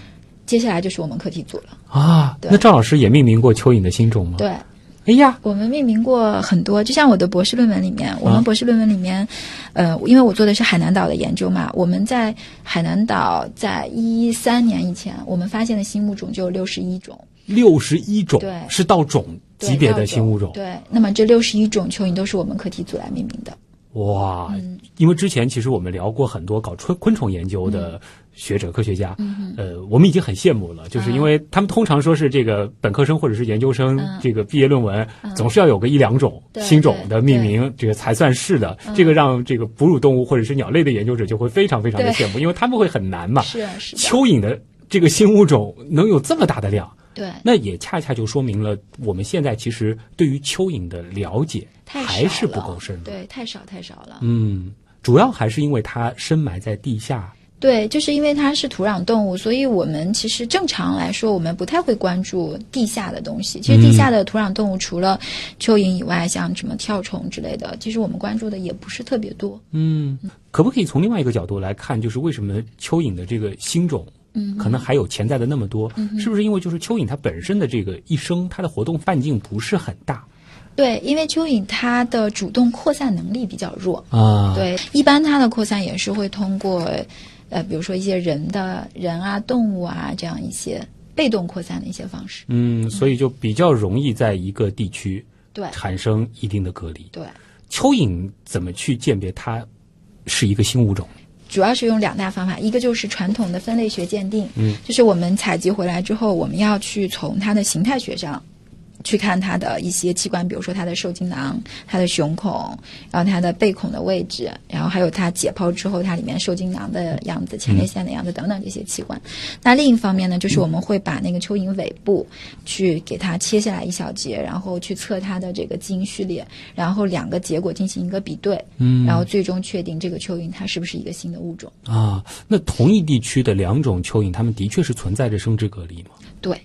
Speaker 1: 接下来就是我们课题组了。
Speaker 2: 啊，那赵老师也命名过蚯蚓的新种吗？。
Speaker 1: 对，
Speaker 2: 哎呀，
Speaker 1: 我们命名过很多，就像我的博士论文里面，我
Speaker 2: 啊
Speaker 1: 们博士论文里面，呃，因为我做的是海南岛的研究嘛，我们在海南岛在一三年以前，我们发现的新物种就有六十一种，
Speaker 2: 六十一种
Speaker 1: 对。
Speaker 2: 是到种级别的新物种。
Speaker 1: 对，那么这六十一种蚯蚓都是我们课题组来命名的。
Speaker 2: 哇，
Speaker 1: 嗯。
Speaker 2: 因为之前其实我们聊过很多搞昆昆虫研究
Speaker 1: 嗯。
Speaker 2: 的学者、科学家，呃，我们已经很羡慕了，就是因为他们通常说是这个本科生或者是研究生，
Speaker 1: 嗯。
Speaker 2: 这个毕业论文总是要有个一两种
Speaker 1: 对
Speaker 2: 新种的命名，这个才算是的。这个让这个哺乳动物或者是鸟类的研究者就会非常非常的羡慕，因为他们会很难嘛。
Speaker 1: 是啊，是，
Speaker 2: 蚯蚓的这个新物种能有这么大的量，
Speaker 1: 对，
Speaker 2: 那也恰恰就说明了我们现在其实对于蚯蚓的了解
Speaker 1: 太
Speaker 2: 还是不够深的。
Speaker 1: 对，太少太少了。
Speaker 2: 嗯，主要还是因为它深埋在地下。
Speaker 1: 对，就是因为它是土壤动物，所以我们其实正常来说，我们不太会关注地下的东西。其实地下的土壤动物除了蚯蚓以外，像什么跳虫之类的，其实我们关注的也不是特别多。
Speaker 2: 嗯，可不可以从另外一个角度来看，就是为什么蚯蚓的这个新种，
Speaker 1: 嗯，
Speaker 2: 可能还有潜在的那么多？是不是因为就是蚯蚓它本身的这个一生，它的活动半径不是很大
Speaker 1: 对，因为蚯蚓它的主动扩散能力比较弱。
Speaker 2: 啊？，
Speaker 1: 对，一般它的扩散也是会通过，呃，比如说一些人的人啊、动物啊这样一些被动扩散的一些方式。
Speaker 2: 嗯，所以就比较容易在一个地区
Speaker 1: 对
Speaker 2: 产生一定的隔离。
Speaker 1: 对，
Speaker 2: 蚯蚓怎么去鉴别它是一个新物种？
Speaker 1: 主要是用两大方法，一个就是传统的分类学鉴定，
Speaker 2: 嗯，
Speaker 1: 就是我们采集回来之后，我们要去从它的形态学上。去看它的一些器官，比如说它的受精囊、它的雄孔，然后它的背孔的位置，然后还有它解剖之后它里面受精囊的样子、前列腺的样子等等这些器官。那另一方面呢，就是我们会把那个蚯蚓尾部去给它切下来一小节，然后去测它的这个基因序列，然后两个结果进行一个比对，
Speaker 2: 嗯
Speaker 1: 然后最终确定这个蚯蚓它是不是一个新的物种。
Speaker 2: 啊，那同一地区的两种蚯蚓，它们的确是存在着生殖隔离吗？
Speaker 1: 对。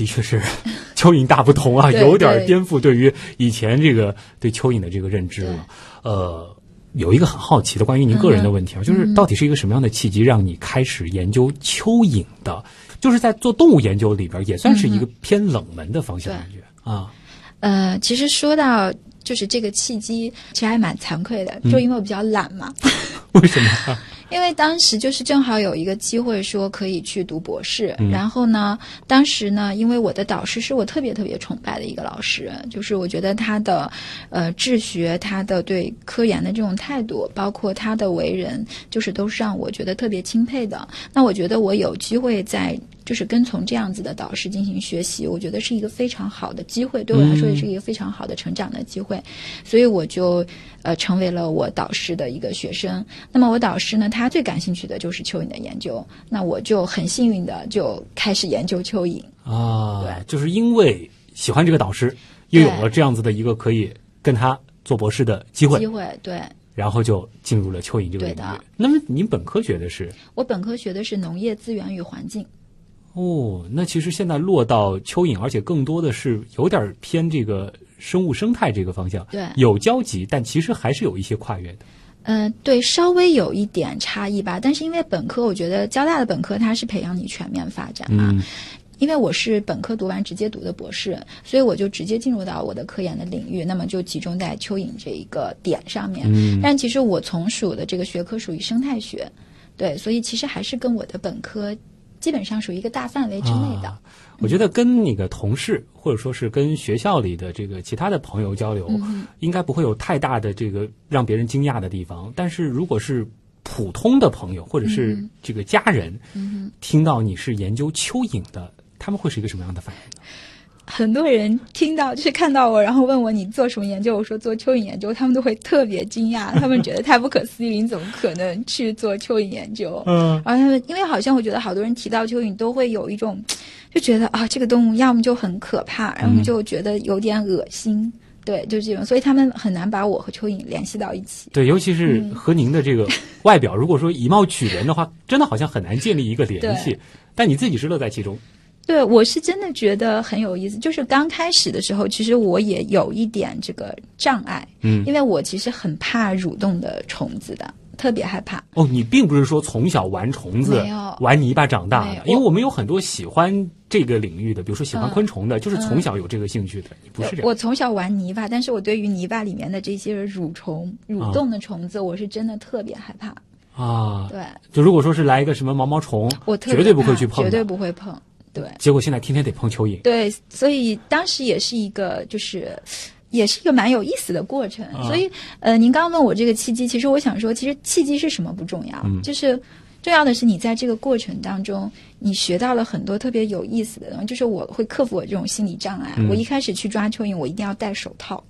Speaker 2: 的确是 蚯蚓大不同啊，有点颠覆对于以前这个对蚯蚓的这个认知了。呃，有一个很好奇的关于您个人的问题啊，就是到底是一个什么样的契机让你开始研究蚯蚓的？就是在做动物研究里边，也算是一个偏冷门的方向，感觉啊，
Speaker 1: 呃，其实说到就是这个契机，其实还蛮惭愧的，就因为我比较懒嘛。
Speaker 2: 为什么啊？
Speaker 1: 因为当时就是正好有一个机会说可以去读博士，
Speaker 2: 嗯
Speaker 1: 然后呢，当时呢，因为我的导师是我特别特别崇拜的一个老师，就是我觉得他的呃治学，他的对科研的这种态度，包括他的为人，就是都是让我觉得特别钦佩的。那我觉得我有机会在就是跟从这样子的导师进行学习，我觉得是一个非常好的机会，对我来说也是一个非常好的成长的机会，所以我就呃成为了我导师的一个学生。那么我导师呢，他最感兴趣的就是蚯蚓的研究，那我就很幸运的就开始研究蚯蚓。
Speaker 2: 啊，
Speaker 1: 对
Speaker 2: 就是因为喜欢这个导师，又有了这样子的一个可以跟他做博士的机会
Speaker 1: 机，会对
Speaker 2: 然后就进入了蚯蚓这个领域。那么您本科学的是？
Speaker 1: 我本科学的是农业资源与环境。
Speaker 2: 哦，那其实现在落到蚯蚓，而且更多的是有点偏这个生物生态这个方向，
Speaker 1: 对
Speaker 2: 有交集，但其实还是有一些跨越的。
Speaker 1: 嗯，对，稍微有一点差异吧。但是因为本科，我觉得交大的本科它是培养你全面发展嘛。
Speaker 2: 嗯
Speaker 1: 因为我是本科读完直接读的博士，所以我就直接进入到我的科研的领域，那么就集中在蚯蚓这一个点上面。
Speaker 2: 嗯
Speaker 1: 但其实我从属的这个学科属于生态学，对，所以其实还是跟我的本科基本上属于一个大范围之内的。
Speaker 2: 啊我觉得跟那个同事，或者说是跟学校里的这个其他的朋友交流，
Speaker 1: 嗯
Speaker 2: 应该不会有太大的这个让别人惊讶的地方。但是如果是普通的朋友，或者是
Speaker 1: 嗯
Speaker 2: 这个家人，听到你是研究蚯蚓的，他们会是一个什么样的反应呢？
Speaker 1: 很多人听到就是看到我，然后问我你做什么研究，我说做蚯蚓研究，他们都会特别惊讶，他们觉得太不可思议，你怎么可能去做蚯蚓研究？
Speaker 2: 嗯，
Speaker 1: 然后他们因为好像我觉得好多人提到蚯蚓都会有一种就觉得啊这个动物要么就很可怕，要么就觉得有点恶心，对，就是这种，所以他们很难把我和蚯蚓联系到一起。
Speaker 2: 对，尤其是
Speaker 1: 嗯。
Speaker 2: 和您的这个外表，如果说以貌取人的话，真的好像很难建立一个联系。但你自己是乐在其中，
Speaker 1: 对，我是真的觉得很有意思。就是刚开始的时候，其实我也有一点这个障碍，
Speaker 2: 嗯
Speaker 1: 因为我其实很怕蠕动的虫子的，特别害怕。
Speaker 2: 哦，你并不是说从小玩虫子、玩泥巴长大的，因为我们有很多喜欢这个领域的，比如说喜欢
Speaker 1: 嗯
Speaker 2: 昆虫的，就是从小有这个兴趣的。你不是这样，
Speaker 1: 我从小玩泥巴，但是我对于泥巴里面的这些蠕虫、蠕动的虫子，我是真的特别害怕。
Speaker 2: 啊，
Speaker 1: 对
Speaker 2: 就如果说是来一个什么毛毛虫，
Speaker 1: 我
Speaker 2: 绝对不会去碰，
Speaker 1: 绝对不会碰。对
Speaker 2: 结果现在天天得碰蚯蚓，
Speaker 1: 对，所以当时也是一个就是。也是一个蛮有意思的过程，
Speaker 2: 啊
Speaker 1: 所以，呃，您刚刚问我这个契机，其实我想说，其实契机是什么不重要，
Speaker 2: 嗯
Speaker 1: 就是重要的是你在这个过程当中，你学到了很多特别有意思的东西。就是我会克服我这种心理障碍。
Speaker 2: 嗯
Speaker 1: 我一开始去抓蚯蚓，我一定要戴手套，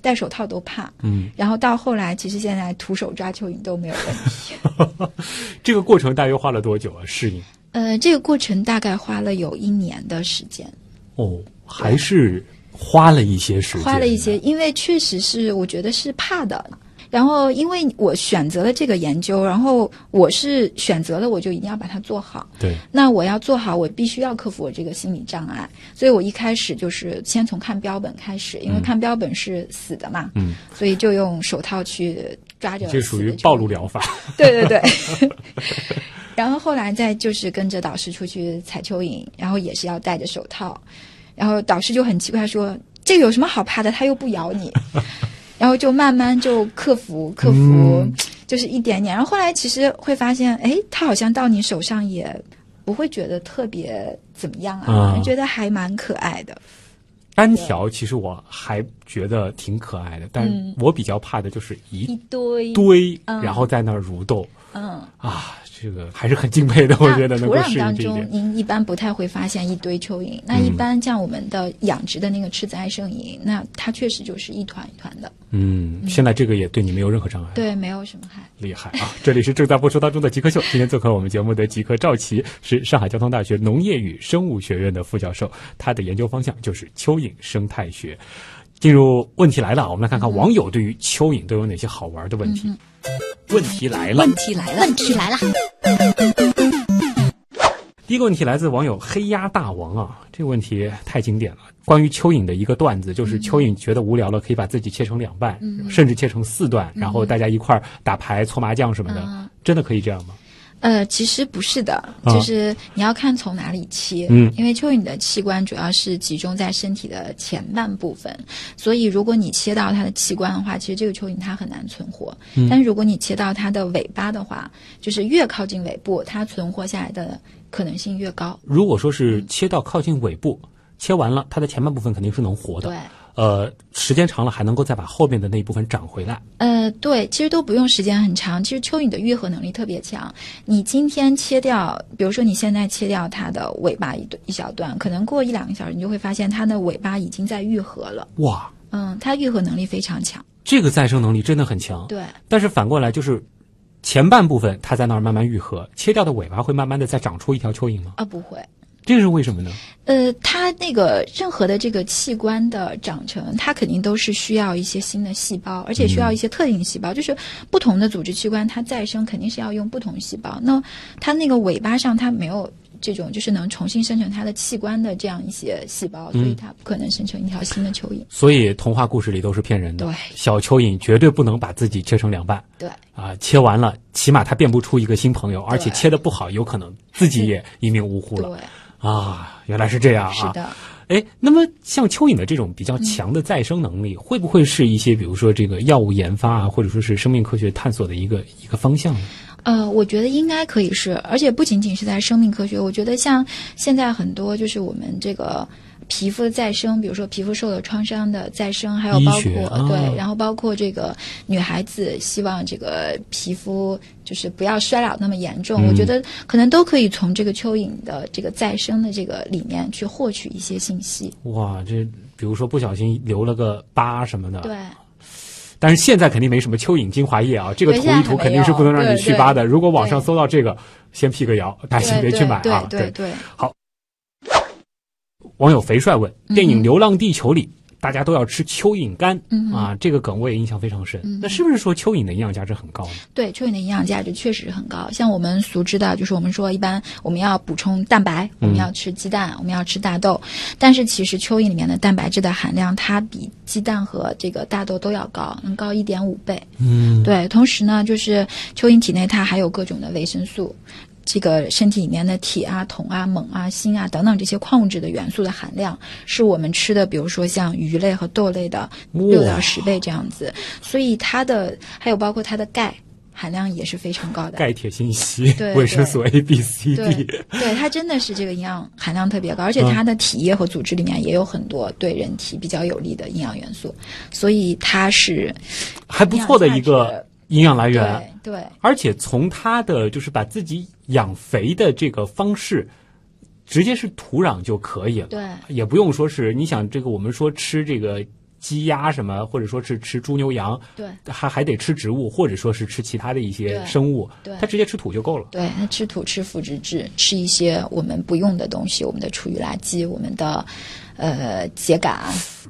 Speaker 1: 戴手套都怕。
Speaker 2: 嗯，
Speaker 1: 然后到后来，其实现在徒手抓蚯蚓都没有问题。
Speaker 2: 这个过程大约花了多久啊？适应
Speaker 1: 呃，这个过程大概花了有一年的时间。
Speaker 2: 哦，还是花了一些时间，
Speaker 1: 花了一些，因为确实是我觉得是怕的。然后，因为我选择了这个研究，然后我是选择了，我就一定要把它做好。
Speaker 2: 对，
Speaker 1: 那我要做好，我必须要克服我这个心理障碍。所以我一开始就是先从看标本开始，因为看标本是死的嘛，
Speaker 2: 嗯，
Speaker 1: 所以就用手套去抓着。
Speaker 2: 这属于暴露。疗法。
Speaker 1: 对 对对。然后后来再就是跟着导师出去采蚯蚓，然后也是要戴着手套，然后导师就很奇怪说：“这个有什么好怕的？它又不咬你。”然后就慢慢就克服克服，
Speaker 2: 嗯
Speaker 1: 就是一点点。然后后来其实会发现，哎，它好像到你手上也不会觉得特别怎么样啊，
Speaker 2: 啊
Speaker 1: 觉得还蛮可爱的。
Speaker 2: 单条其实我还觉得挺可爱的，但
Speaker 1: 嗯
Speaker 2: 我比较怕的就是
Speaker 1: 一
Speaker 2: 一
Speaker 1: 堆，
Speaker 2: 堆，
Speaker 1: 嗯
Speaker 2: 然后在那儿蠕动
Speaker 1: 嗯，
Speaker 2: 啊，这个还是很敬佩的，我觉得能
Speaker 1: 那土壤当中。您一般不太会发现一堆蚯蚓。那一般像我们的养殖的那个赤子爱生营，那它确实就是一团一团的，
Speaker 2: 嗯，现在这个也对你没有任何障碍。
Speaker 1: 对，没有什么害。
Speaker 2: 厉害啊！这里是正在播出当中的极客秀，今天做客我们节目的极客赵琦是上海交通大学农业与生物学院的副教授，他的研究方向就是蚯蚓生态学。进入问题来了，我们来看看网友对于蚯蚓都有哪些好玩的问题。问题来了。
Speaker 4: 问，题来了，
Speaker 3: 问题来了，
Speaker 2: 第一个问题来自网友黑鸭大王啊，这个问题太经典了。关于蚯蚓的一个段子，就是蚯蚓觉得无聊了，可以把自己切成两半，甚至切成四段，然后大家一块儿打牌、搓麻将什么的，
Speaker 1: 嗯。
Speaker 2: 真的可以这样吗？
Speaker 1: 呃，其实不是的，
Speaker 2: 啊
Speaker 1: 就是你要看从哪里切。
Speaker 2: 嗯
Speaker 1: 因为蚯蚓的器官主要是集中在身体的前半部分，所以如果你切到它的器官的话，其实这个蚯蚓它很难存活。
Speaker 2: 嗯
Speaker 1: 但是如果你切到它的尾巴的话，就是越靠近尾部，它存活下来的可能性越高。
Speaker 2: 如果说是切到靠近尾部，切完了，它的前半部分肯定是能活的。
Speaker 1: 对，
Speaker 2: 呃，时间长了还能够再把后面的那一部分长回来。
Speaker 1: 呃，对，其实都不用时间很长。其实蚯蚓的愈合能力特别强。你今天切掉，比如说你现在切掉它的尾巴一段一小段，可能过一两个小时，你就会发现它的尾巴已经在愈合了。
Speaker 2: 哇，
Speaker 1: 嗯，它愈合能力非常强。
Speaker 2: 这个再生能力真的很强。
Speaker 1: 对，
Speaker 2: 但是反过来就是，前半部分它在那儿慢慢愈合，切掉的尾巴会慢慢的再长出一条蚯蚓吗？
Speaker 1: 啊，不会。
Speaker 2: 这是为什么呢？
Speaker 1: 呃，它那个任何的这个器官的长成，它肯定都是需要一些新的细胞，而且需要一些特定细胞。就是不同的组织器官，它再生肯定是要用不同细胞。那它那个尾巴上，它没有这种就是能重新生成它的器官的这样一些细胞，所以它不可能生成一条新的蚯蚓。
Speaker 2: 所以童话故事里都是骗人的。
Speaker 1: 对，
Speaker 2: 小蚯蚓绝对不能把自己切成两半。
Speaker 1: 对，
Speaker 2: 啊，切完了，起码它变不出一个新朋友，而且切的不好，有可能自己也一命呜呼了。
Speaker 1: 对，
Speaker 2: 啊，原来是这样啊！
Speaker 1: 是的。
Speaker 2: 哎，那么像蚯蚓的这种比较强的再生能力，会不会是一些比如说这个药物研发啊，或者说是生命科学探索的一个一个方向呢？
Speaker 1: 呃，我觉得应该可以是，而且不仅仅是在生命科学，我觉得像现在很多就是我们这个皮肤的再生，比如说皮肤受了创伤的再生，还有包括、
Speaker 2: 啊
Speaker 1: 对，然后包括这个女孩子希望这个皮肤就是不要衰老那么严重，
Speaker 2: 嗯
Speaker 1: 我觉得可能都可以从这个蚯蚓的这个再生的这个里面去获取一些信息。
Speaker 2: 哇，这比如说不小心留了个疤什么的，
Speaker 1: 对，
Speaker 2: 但是现在肯定没什么蚯蚓精华液啊，这个涂一涂肯定是不能让你
Speaker 1: 有
Speaker 2: 去疤的。如果网上搜到这个，先辟个谣，大家先别去买啊。
Speaker 1: 对对对，
Speaker 2: 网友肥帅问：电影《
Speaker 1: 嗯
Speaker 2: 流浪地球》里，大家都要吃蚯蚓干、
Speaker 1: 嗯
Speaker 2: 啊，这个梗我也印象非常深。
Speaker 1: 嗯
Speaker 2: 那是不是说蚯蚓的营养价值很高呢？
Speaker 1: 对，蚯蚓的营养价值确实很高。像我们熟知的，就是我们说一般我们要补充蛋白，我们要吃鸡蛋，我们要吃大豆。但是其实蚯蚓里面的蛋白质的含量，它比鸡蛋和这个大豆都要高，能高一点五倍。
Speaker 2: 嗯，
Speaker 1: 对，同时呢，就是蚯蚓体内它还有各种的维生素。这个身体里面的铁啊、铜啊、锰啊、锌啊等等这些矿物质的元素的含量，是我们吃的，比如说像鱼类和豆类的六到十倍这样子。所以它的还有包括它的钙含量也是非常高的。
Speaker 2: 钙、铁、锌、硒、
Speaker 1: 对
Speaker 2: 维生素 A、B、C、D，。
Speaker 1: 对，它真的是这个营养含量特别高，而且
Speaker 2: 嗯
Speaker 1: 它的体液和组织里面也有很多对人体比较有利的营养元素，所以它是
Speaker 2: 还不错的一个营养来源。
Speaker 1: 对对。
Speaker 2: 而且从它的就是把自己养肥的这个方式，直接是土壤就可以了，
Speaker 1: 对。
Speaker 2: 也不用说是你想这个我们说吃这个鸡鸭什么，或者说是吃猪牛羊，
Speaker 1: 对。
Speaker 2: 还还得吃植物，或者说是吃其他的一些生物，
Speaker 1: 对。
Speaker 2: 它直接吃土就够了。
Speaker 1: 对，那吃土吃腐殖质，吃一些我们不用的东西，我们的厨余垃圾，我们的呃秸秆，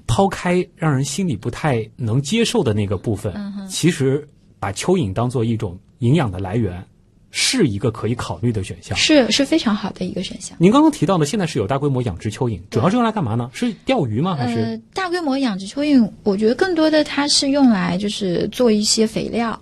Speaker 2: 抛开让人心里不太能接受的那个部分，
Speaker 1: 嗯
Speaker 2: 其实把蚯蚓当做一种营养的来源，是一个可以考虑的选项。
Speaker 1: 是是非常好的一个选项。
Speaker 2: 您刚刚提到的，现在是有大规模养殖蚯蚓，主要是用来干嘛呢？是钓鱼吗？还是？
Speaker 1: 呃，大规模养殖蚯蚓，我觉得更多的它是用来就是做一些肥料，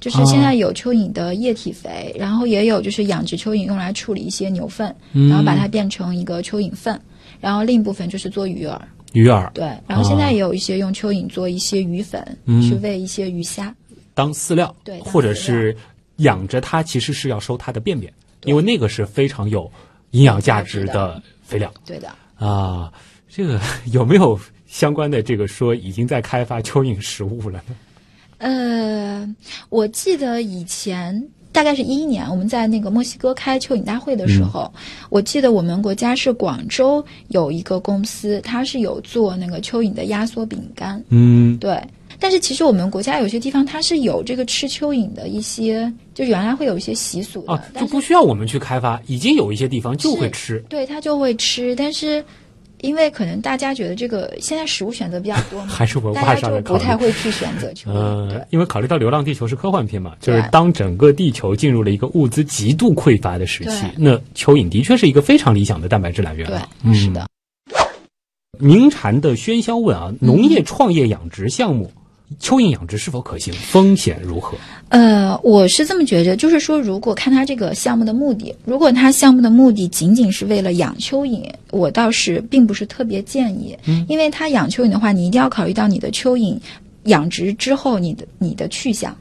Speaker 1: 就是现在有蚯蚓的液体肥，然后也有就是养殖蚯蚓用来处理一些牛粪，
Speaker 2: 嗯
Speaker 1: 然后把它变成一个蚯蚓粪，然后另一部分就是做鱼饵，
Speaker 2: 鱼饵
Speaker 1: 对，然后现在也有一些用蚯蚓做一些鱼粉，
Speaker 2: 嗯
Speaker 1: 去喂一些鱼虾，
Speaker 2: 当饲料，
Speaker 1: 对
Speaker 2: 或者是养着它，其实是要收它的便便，因为那个是非常有营养价值的肥料
Speaker 1: 对的。
Speaker 2: 啊。这个有没有相关的这个说已经在开发蚯蚓食物了呢？
Speaker 1: 呃，我记得以前大概是一一年，我们在那个墨西哥开蚯蚓大会的时候，我记得我们国家是广州有一个公司，它是有做那个蚯蚓的压缩饼干，
Speaker 2: 嗯，
Speaker 1: 对。但是其实我们国家有些地方它是有这个吃蚯蚓的一些，就原来会有一些习俗的，
Speaker 2: 啊，就不需要我们去开发，已经有一些地方就会吃。
Speaker 1: 对它就会吃，但是。因为可能大家觉得这个现在食物选择比较多嘛，
Speaker 2: 还是文化上的
Speaker 1: 不太会去选择蚯蚓。
Speaker 2: 呃，因为考虑到《流浪地球》是科幻片嘛，就是当整个地球进入了一个物资极度匮乏的时期，那蚯蚓的确是一个非常理想的蛋白质来源
Speaker 1: 对是的。
Speaker 2: 明禅的喧嚣问
Speaker 1: 嗯
Speaker 2: 啊，农业创业养殖项目，蚯蚓养殖是否可行？风险如何？
Speaker 1: 呃，我是这么觉着，就是说，如果看他这个项目的目的，如果他项目的目的仅仅是为了养蚯蚓，我倒是并不是特别建议，
Speaker 2: 嗯
Speaker 1: 因为他养蚯蚓的话，你一定要考虑到你的蚯蚓养殖之后你的你的去向。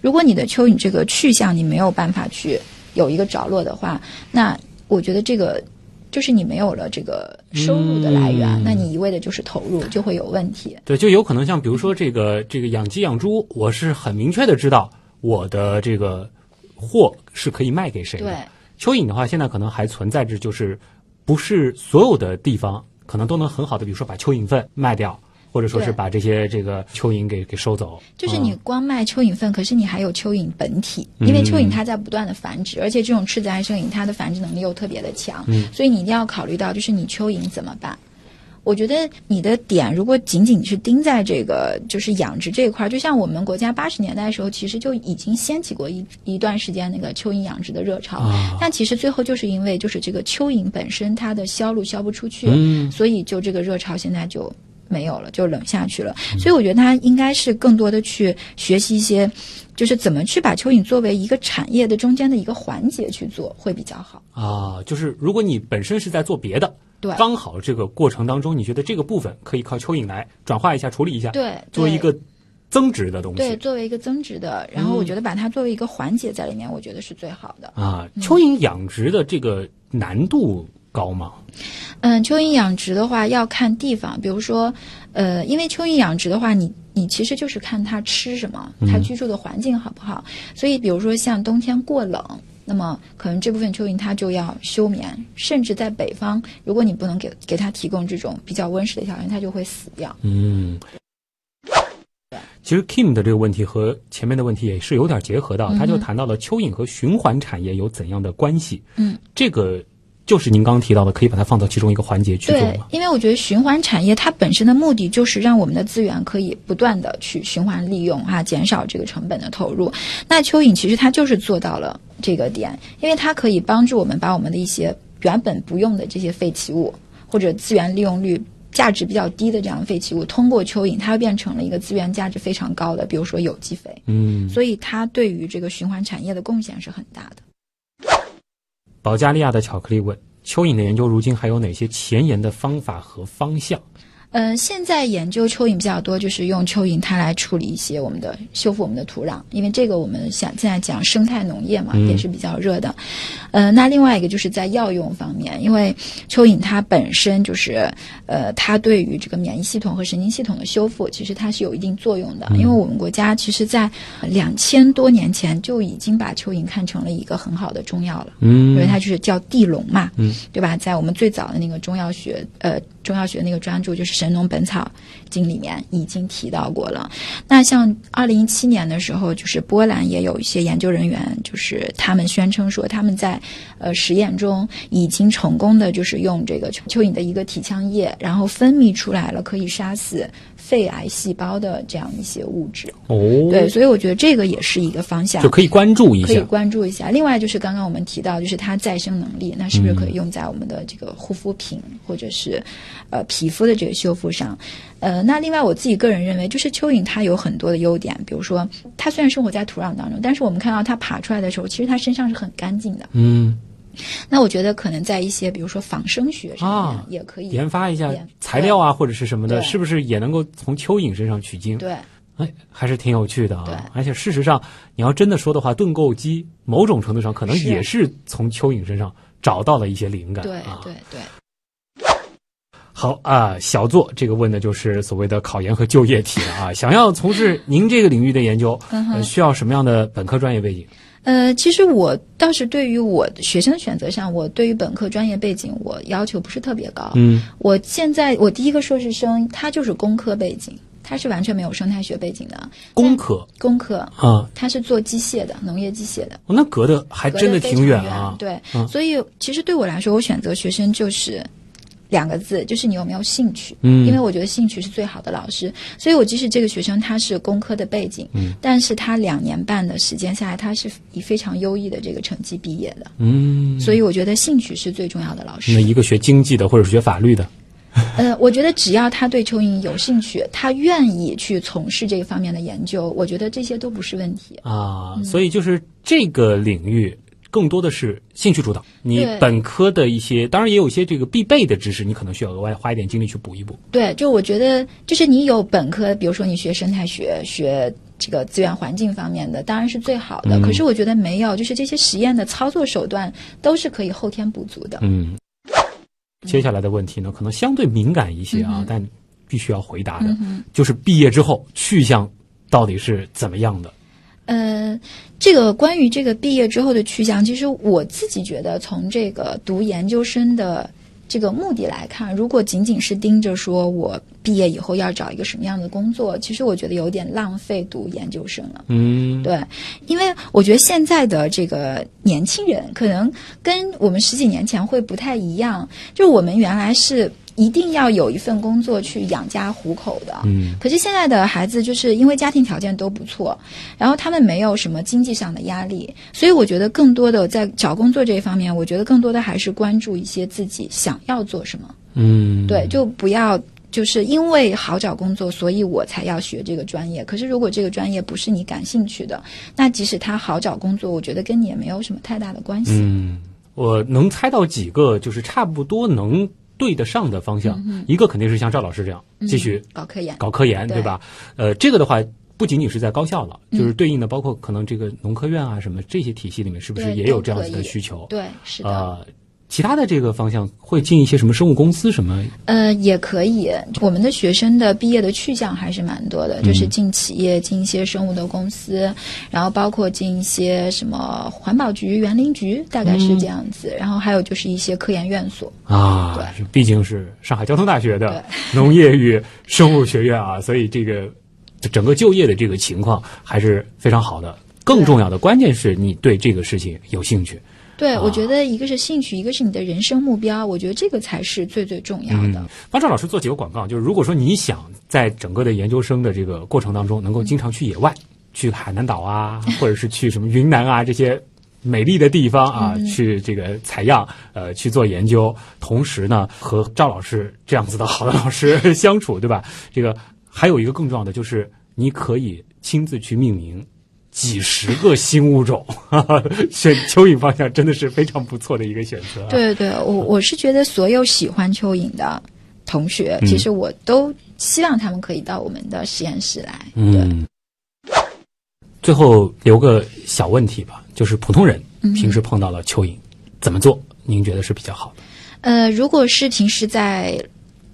Speaker 1: 如果你的蚯蚓这个去向你没有办法去有一个着落的话，那我觉得这个就是你没有了这个收入的来源，
Speaker 2: 嗯
Speaker 1: 那你一味的就是投入，就会有问题。
Speaker 2: 对，就有可能像比如说这个这个养鸡养猪，我是很明确的知道我的这个货是可以卖给谁的。
Speaker 1: 对，
Speaker 2: 蚯蚓的话，现在可能还存在着，就是不是所有的地方可能都能很好的，比如说把蚯蚓粪卖掉，或者说是把这些这个蚯蚓给给收走。
Speaker 1: 就是你
Speaker 2: 嗯。
Speaker 1: 光卖蚯蚓粪，可是你还有蚯蚓本体，因为蚯蚓它在不断的繁殖，而且这种赤子爱生蚓它的繁殖能力又特别的强，所以你一定要考虑到，就是你蚯蚓怎么办。我觉得你的点如果仅仅是盯在这个就是养殖这一块儿，就像我们国家八十年代的时候，其实就已经掀起过一一段时间那个蚯蚓养殖的热潮。
Speaker 2: 啊。
Speaker 1: 但其实最后就是因为就是这个蚯蚓本身它的销路销不出去，
Speaker 2: 嗯。
Speaker 1: 所以就这个热潮现在就没有了，就冷下去了。所以我觉得他应该是更多的去学习一些，就是怎么去把蚯蚓作为一个产业的中间的一个环节去做，会比较好。
Speaker 2: 啊，就是如果你本身是在做别的，
Speaker 1: 对
Speaker 2: 刚好这个过程当中，你觉得这个部分可以靠蚯蚓来转化一下、处理一下，
Speaker 1: 对对
Speaker 2: 作为一个增值的东西对，
Speaker 1: 作为一个增值的，然后我觉得把它作为一个环节在里面，我觉得是最好的。
Speaker 2: 啊，蚯蚓养殖的这个难度高吗？
Speaker 1: 嗯，蚯蚓养殖的话要看地方，比如说，呃，因为蚯蚓养殖的话，你你其实就是看它吃什么，它居住的环境好不好。所以，比如说像冬天过冷，那么可能这部分蚯蚓它就要休眠，甚至在北方，如果你不能给给它提供这种比较温室的条件，它就会死掉。
Speaker 2: 嗯。其实 Kim 的这个问题和前面的问题也是有点结合的，他就谈到了蚯蚓和循环产业有怎样的关系。
Speaker 1: 嗯，
Speaker 2: 这个就是您刚刚提到的，可以把它放到其中一个环节去做
Speaker 1: 对？，因为我觉得循环产业它本身的目的就是让我们的资源可以不断的去循环利用啊，减少这个成本的投入。那蚯蚓其实它就是做到了这个点，因为它可以帮助我们把我们的一些原本不用的这些废弃物或者资源利用率。价值比较低的这样的废弃物，通过蚯蚓，它又变成了一个资源价值非常高的，比如说有机肥，
Speaker 2: 嗯，
Speaker 1: 所以它对于这个循环产业的贡献是很大的。
Speaker 2: 保加利亚的巧克力问：蚯蚓的研究如今还有哪些前沿的方法和方向？
Speaker 1: 呃，现在研究蚯蚓比较多，就是用蚯蚓它来处理一些我们的修复我们的土壤，因为这个我们想现在讲生态农业嘛，
Speaker 2: 嗯
Speaker 1: 也是比较热的。呃，那另外一个就是在药用方面，因为蚯蚓它本身就是呃，它对于这个免疫系统和神经系统的修复，其实它是有一定作用的。因为我们国家其实在两千多年前就已经把蚯蚓看成了一个很好的中药了。
Speaker 2: 嗯
Speaker 1: 因为它就是叫地龙嘛，
Speaker 2: 嗯，
Speaker 1: 对吧？在我们最早的那个中药学，呃，中药学那个专著就是《神农本草经》里面已经提到过了。那像二零一七年的时候，就是波兰也有一些研究人员，就是他们宣称说他们在呃实验中已经成功的就是用这个蚯蚓的一个体腔液，然后分泌出来了可以杀死肺癌细胞的这样一些物质。
Speaker 2: 哦，
Speaker 1: 对，，所以我觉得这个也是一个方向
Speaker 2: 就。可以关注一下
Speaker 1: 可以。关注一下。另外就是刚刚我们提到，就是它再生能力，那是不是可以用在我们的这个护肤品或者是呃皮肤的这个修复上？呃，那另外我自己个人认为，就是蚯蚓它有很多的优点，比如说它虽然生活在土壤当中，但是我们看到它爬出来的时候，其实它身上是很干净的。
Speaker 2: 嗯，
Speaker 1: 那我觉得可能在一些比如说仿生学上面
Speaker 2: 啊
Speaker 1: 也可以
Speaker 2: 研发一下材料啊，或者是什么的，是不是也能够从蚯蚓身上取经？
Speaker 1: 对。
Speaker 2: 哎，还是挺有趣的啊！而且事实上，你要真的说的话，盾构机某种程度上可能也是从蚯蚓身上找到了一些灵感。
Speaker 1: 对
Speaker 2: 啊、
Speaker 1: 对对，
Speaker 2: 好啊，小作这个问的就是所谓的考研和就业题了啊。想要从事您这个领域的研究，
Speaker 1: 嗯
Speaker 2: 呃、需要什么样的本科专业背景？
Speaker 1: 呃，其实我倒是对于我的学生选择上，我对于本科专业背景我要求不是特别高。
Speaker 2: 嗯，
Speaker 1: 我现在我第一个硕士生他就是工科背景，他是完全没有生态学背景的
Speaker 2: 工科
Speaker 1: 工科。
Speaker 2: 啊，
Speaker 1: 他是做机械的，农业机械的，
Speaker 2: 哦那隔的还真的挺
Speaker 1: 远
Speaker 2: 啊。
Speaker 1: 对，
Speaker 2: 嗯
Speaker 1: 所以其实对我来说，我选择学生就是两个字，就是你有没有兴趣。
Speaker 2: 嗯
Speaker 1: 因为我觉得兴趣是最好的老师，所以我即使这个学生他是工科的背景，
Speaker 2: 嗯，
Speaker 1: 但是他两年半的时间下来，他是以非常优异的这个成绩毕业的。
Speaker 2: 嗯，
Speaker 1: 所以我觉得兴趣是最重要的老师。
Speaker 2: 那一个学经济的，或者是学法律的，
Speaker 1: 呃，我觉得只要他对蚯蚓有兴趣，他愿意去从事这个方面的研究，我觉得这些都不是问题。
Speaker 2: 啊，
Speaker 1: 嗯
Speaker 2: 所以就是这个领域更多的是兴趣主导。你本科的一些，当然也有一些这个必备的知识，你可能需要额外花一点精力去补一补。
Speaker 1: 对，就我觉得，就是你有本科，比如说你学生态学、学这个资源环境方面的，当然是最好的。
Speaker 2: 嗯
Speaker 1: 可是我觉得没有，就是这些实验的操作手段都是可以后天补足的。
Speaker 2: 嗯，接下来的问题呢，可能相对敏感一些啊，
Speaker 1: 嗯
Speaker 2: 但必须要回答的，
Speaker 1: 嗯
Speaker 2: 就是毕业之后去向到底是怎么样的？
Speaker 1: 呃，这个关于这个毕业之后的去向，其实我自己觉得，从这个读研究生的这个目的来看，如果仅仅是盯着说我毕业以后要找一个什么样的工作，其实我觉得有点浪费读研究生了。
Speaker 2: 嗯，
Speaker 1: 对，因为我觉得现在的这个年轻人可能跟我们十几年前会不太一样，就是我们原来是一定要有一份工作去养家糊口的，
Speaker 2: 嗯
Speaker 1: 可是现在的孩子就是因为家庭条件都不错，然后他们没有什么经济上的压力，所以我觉得更多的在找工作这一方面，我觉得更多的还是关注一些自己想要做什么。
Speaker 2: 嗯，
Speaker 1: 对，就不要就是因为好找工作，所以我才要学这个专业。可是如果这个专业不是你感兴趣的，那即使它好找工作，我觉得跟你也没有什么太大的关系。
Speaker 2: 嗯，我能猜到几个就是差不多能对得上的方向，一个肯定是像赵老师这样继续
Speaker 1: 搞科研，
Speaker 2: 搞科研，
Speaker 1: 对
Speaker 2: 对吧？呃，这个的话。不仅仅是在高校了，就是对应的包括可能这个农科院啊什么这些体系里面，是不是也有这样子的需求？
Speaker 1: 对，是的。
Speaker 2: 呃，其他的这个方向会进一些什么生物公司什么？
Speaker 1: 呃，也可以。我们的学生的毕业的去向还是蛮多的，就是进企业、进一些生物的公司，然后包括进一些什么环保局、园林局，大概是这样子。然后还有就是一些科研院所。
Speaker 2: 啊，
Speaker 1: 对
Speaker 2: 毕竟是上海交通大学的 农业与生物学院啊，所以这个整个就业的这个情况还是非常好的。更重要的关键是你对这个事情有兴趣。
Speaker 1: 对，
Speaker 2: 啊
Speaker 1: 我觉得一个是兴趣，一个是你的人生目标，我觉得这个才是最最重要的。
Speaker 2: 嗯，帮赵老师做几个广告，就是如果说你想在整个的研究生的这个过程当中，能够经常去野外，去海南岛啊，或者是去什么云南啊这些美丽的地方啊，去这个采样，呃，去做研究，同时呢和赵老师这样子的好的老师相处，对吧？这个还有一个更重要的就是你可以亲自去命名。几十个新物种，哈哈，选蚯蚓方向真的是非常不错的一个选择、啊。
Speaker 1: 对对，我我是觉得所有喜欢蚯蚓的同学，
Speaker 2: 嗯
Speaker 1: 其实我都希望他们可以到我们的实验室来。对，
Speaker 2: 嗯，最后留个小问题吧，就是普通人
Speaker 1: 嗯
Speaker 2: 平时碰到了蚯蚓，怎么做？您觉得是比较好的？
Speaker 1: 呃，如果是平时在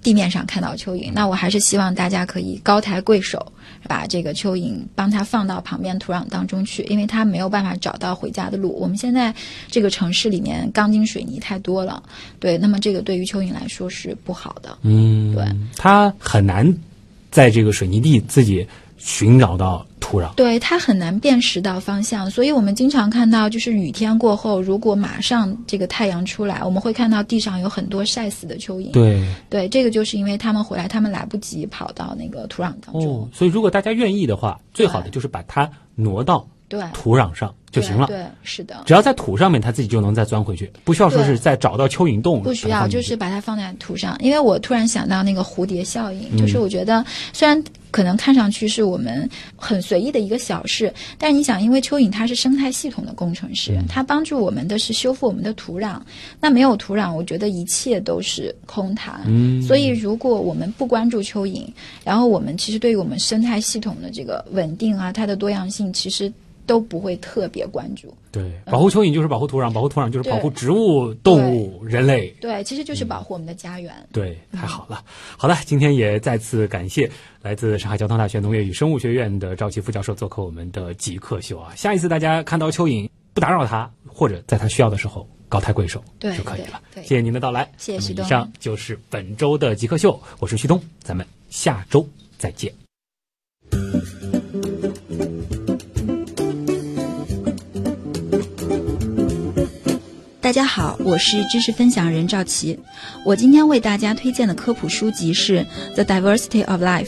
Speaker 1: 地面上看到蚯蚓，那我还是希望大家可以高抬贵手，把这个蚯蚓帮它放到旁边土壤当中去，因为它没有办法找到回家的路。我们现在这个城市里面钢筋水泥太多了，对，那么这个对于蚯蚓来说是不好的。
Speaker 2: 嗯，
Speaker 1: 对，
Speaker 2: 它很难在这个水泥地自己寻找到土壤。
Speaker 1: 对，它很难辨识到方向，所以我们经常看到，就是雨天过后，如果马上这个太阳出来，我们会看到地上有很多晒死的蚯蚓。
Speaker 2: 对，
Speaker 1: 对，这个就是因为他们回来，他们来不及跑到那个土壤当中。
Speaker 2: 哦，所以如果大家愿意的话，最好的就是把它挪到
Speaker 1: 对，
Speaker 2: 土壤上就行了。
Speaker 1: 对，是的，
Speaker 2: 只要在土上面，它自己就能再钻回去，不需要说是
Speaker 1: 对
Speaker 2: 再找到蚯蚓洞。
Speaker 1: 不需要，就是把它放在土上。因为我突然想到那个蝴蝶效应，
Speaker 2: 嗯
Speaker 1: 就是我觉得虽然可能看上去是我们很随意的一个小事，但是你想，因为蚯蚓它是生态系统的工程师，
Speaker 2: 嗯
Speaker 1: 它帮助我们的是修复我们的土壤。那没有土壤，我觉得一切都是空谈。
Speaker 2: 嗯
Speaker 1: 所以如果我们不关注蚯蚓，然后我们其实对于我们生态系统的这个稳定啊，它的多样性，其实都不会特别关注。
Speaker 2: 对，保护蚯蚓就是保护土壤，保护土壤就是保护植物、动物、人类。
Speaker 1: 对，其实就是
Speaker 2: 嗯
Speaker 1: 保护我们的家园。
Speaker 2: 对，太好了。好的，今天也再次感谢来自上海交通大学农业与生物学院的赵琦副教授做客我们的极客秀啊。下一次大家看到蚯蚓，不打扰它，或者在它需要的时候高抬贵手
Speaker 1: 对
Speaker 2: 就可以了。谢谢您的到来，
Speaker 1: 谢谢徐东
Speaker 2: 以上就是本周的极客秀，我是旭东，咱们下周再见。
Speaker 1: 大家好，我是知识分享人赵琦。我今天为大家推荐的科普书籍是《The Diversity of Life》，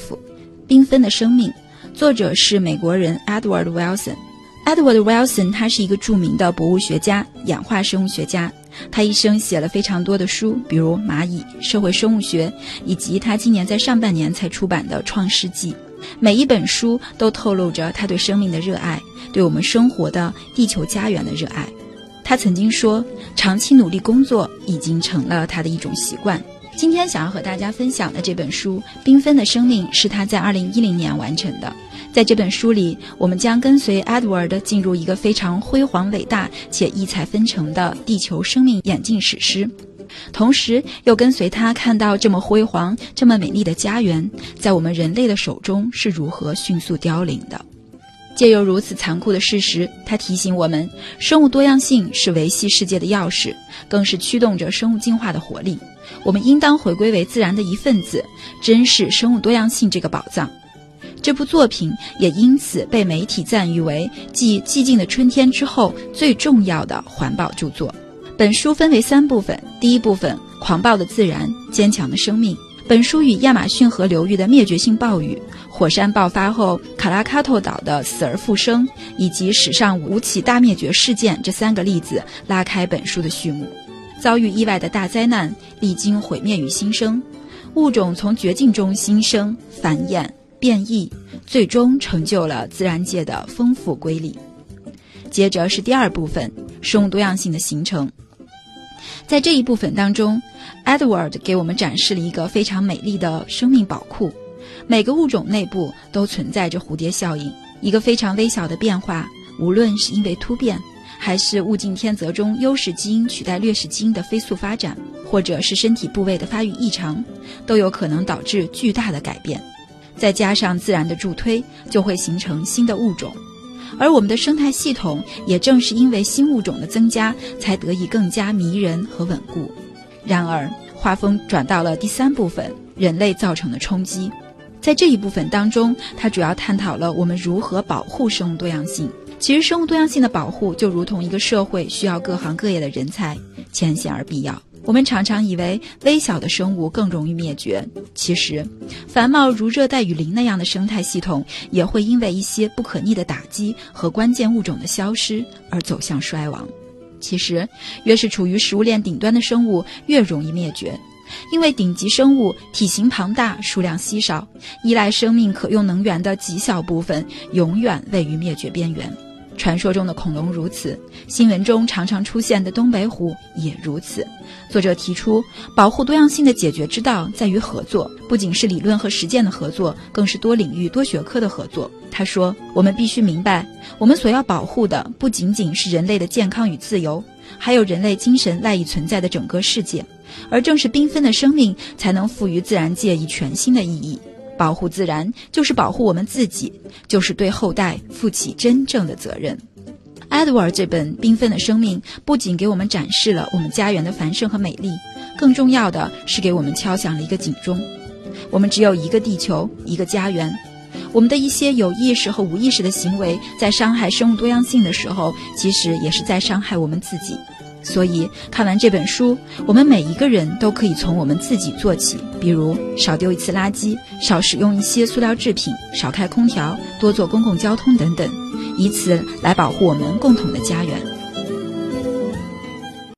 Speaker 1: 缤纷的生命，作者是美国人 Edward Wilson。Edward Wilson 他是一个著名的博物学家、演化生物学家。他一生写了非常多的书，比如《蚂蚁》《社会生物学》，以及他今年在上半年才出版的《创世纪》。每一本书都透露着他对生命的热爱，对我们生活的地球家园的热爱。他曾经说，长期努力工作已经成了他的一种习惯。今天想要和大家分享的这本书《缤纷的生命》是他在2010年完成的。在这本书里，我们将跟随 Edward 进入一个非常辉煌、伟大且异彩纷呈的地球生命演进史诗。同时又跟随他看到这么辉煌、这么美丽的家园，在我们人类的手中是如何迅速凋零的。借由如此残酷的事实，他提醒我们：生物多样性是维系世界的钥匙，更是驱动着生物进化的活力。我们应当回归为自然的一份子，珍视生物多样性这个宝藏。这部作品也因此被媒体赞誉为继《寂静的春天》之后最重要的环保著作。本书分为三部分，第一部分《狂暴的自然，坚强的生命》。本书与亚马逊河流域的灭绝性暴雨、火山爆发后卡拉卡托岛的死而复生，以及史上五起大灭绝事件这三个例子拉开本书的序幕。遭遇意外的大灾难，历经毁灭与新生，物种从绝境中新生、繁衍、变异，最终成就了自然界的丰富瑰丽。接着是第二部分，生物多样性的形成。在这一部分当中，Edward 给我们展示了一个非常美丽的生命宝库。每个物种内部都存在着蝴蝶效应，一个非常微小的变化，无论是因为突变，还是物竞天择中优势基因取代劣势基因的飞速发展，或者是身体部位的发育异常，都有可能导致巨大的改变。再加上自然的助推，就会形成新的物种。而我们的生态系统也正是因为新物种的增加，才得以更加迷人和稳固。然而，画风转到了第三部分，人类造成的冲击。在这一部分当中，它主要探讨了我们如何保护生物多样性。其实，生物多样性的保护就如同一个社会需要各行各业的人才，浅显而必要。我们常常以为微小的生物更容易灭绝，其实，繁茂如热带雨林那样的生态系统也会因为一些不可逆的打击和关键物种的消失而走向衰亡。其实，越是处于食物链顶端的生物越容易灭绝，因为顶级生物体型庞大、数量稀少，依赖生命可用能源的极小部分永远位于灭绝边缘。传说中的恐龙如此，新闻中常常出现的东北虎也如此。作者提出，保护多样性的解决之道在于合作，不仅是理论和实践的合作，更是多领域、多学科的合作。他说：“我们必须明白，我们所要保护的不仅仅是人类的健康与自由，还有人类精神赖以存在的整个世界。而正是缤纷的生命，才能赋予自然界以全新的意义。”保护自然就是保护我们自己，就是对后代负起真正的责任。Edward 这本缤纷的生命不仅给我们展示了我们家园的繁盛和美丽，更重要的是给我们敲响了一个警钟：我们只有一个地球，一个家园。我们的一些有意识和无意识的行为，在伤害生物多样性的时候，其实也是在伤害我们自己。所以，看完这本书，我们每一个人都可以从我们自己做起，比如少丢一次垃圾，少使用一些塑料制品，少开空调，多坐公共交通等等，以此来保护我们共同的家园。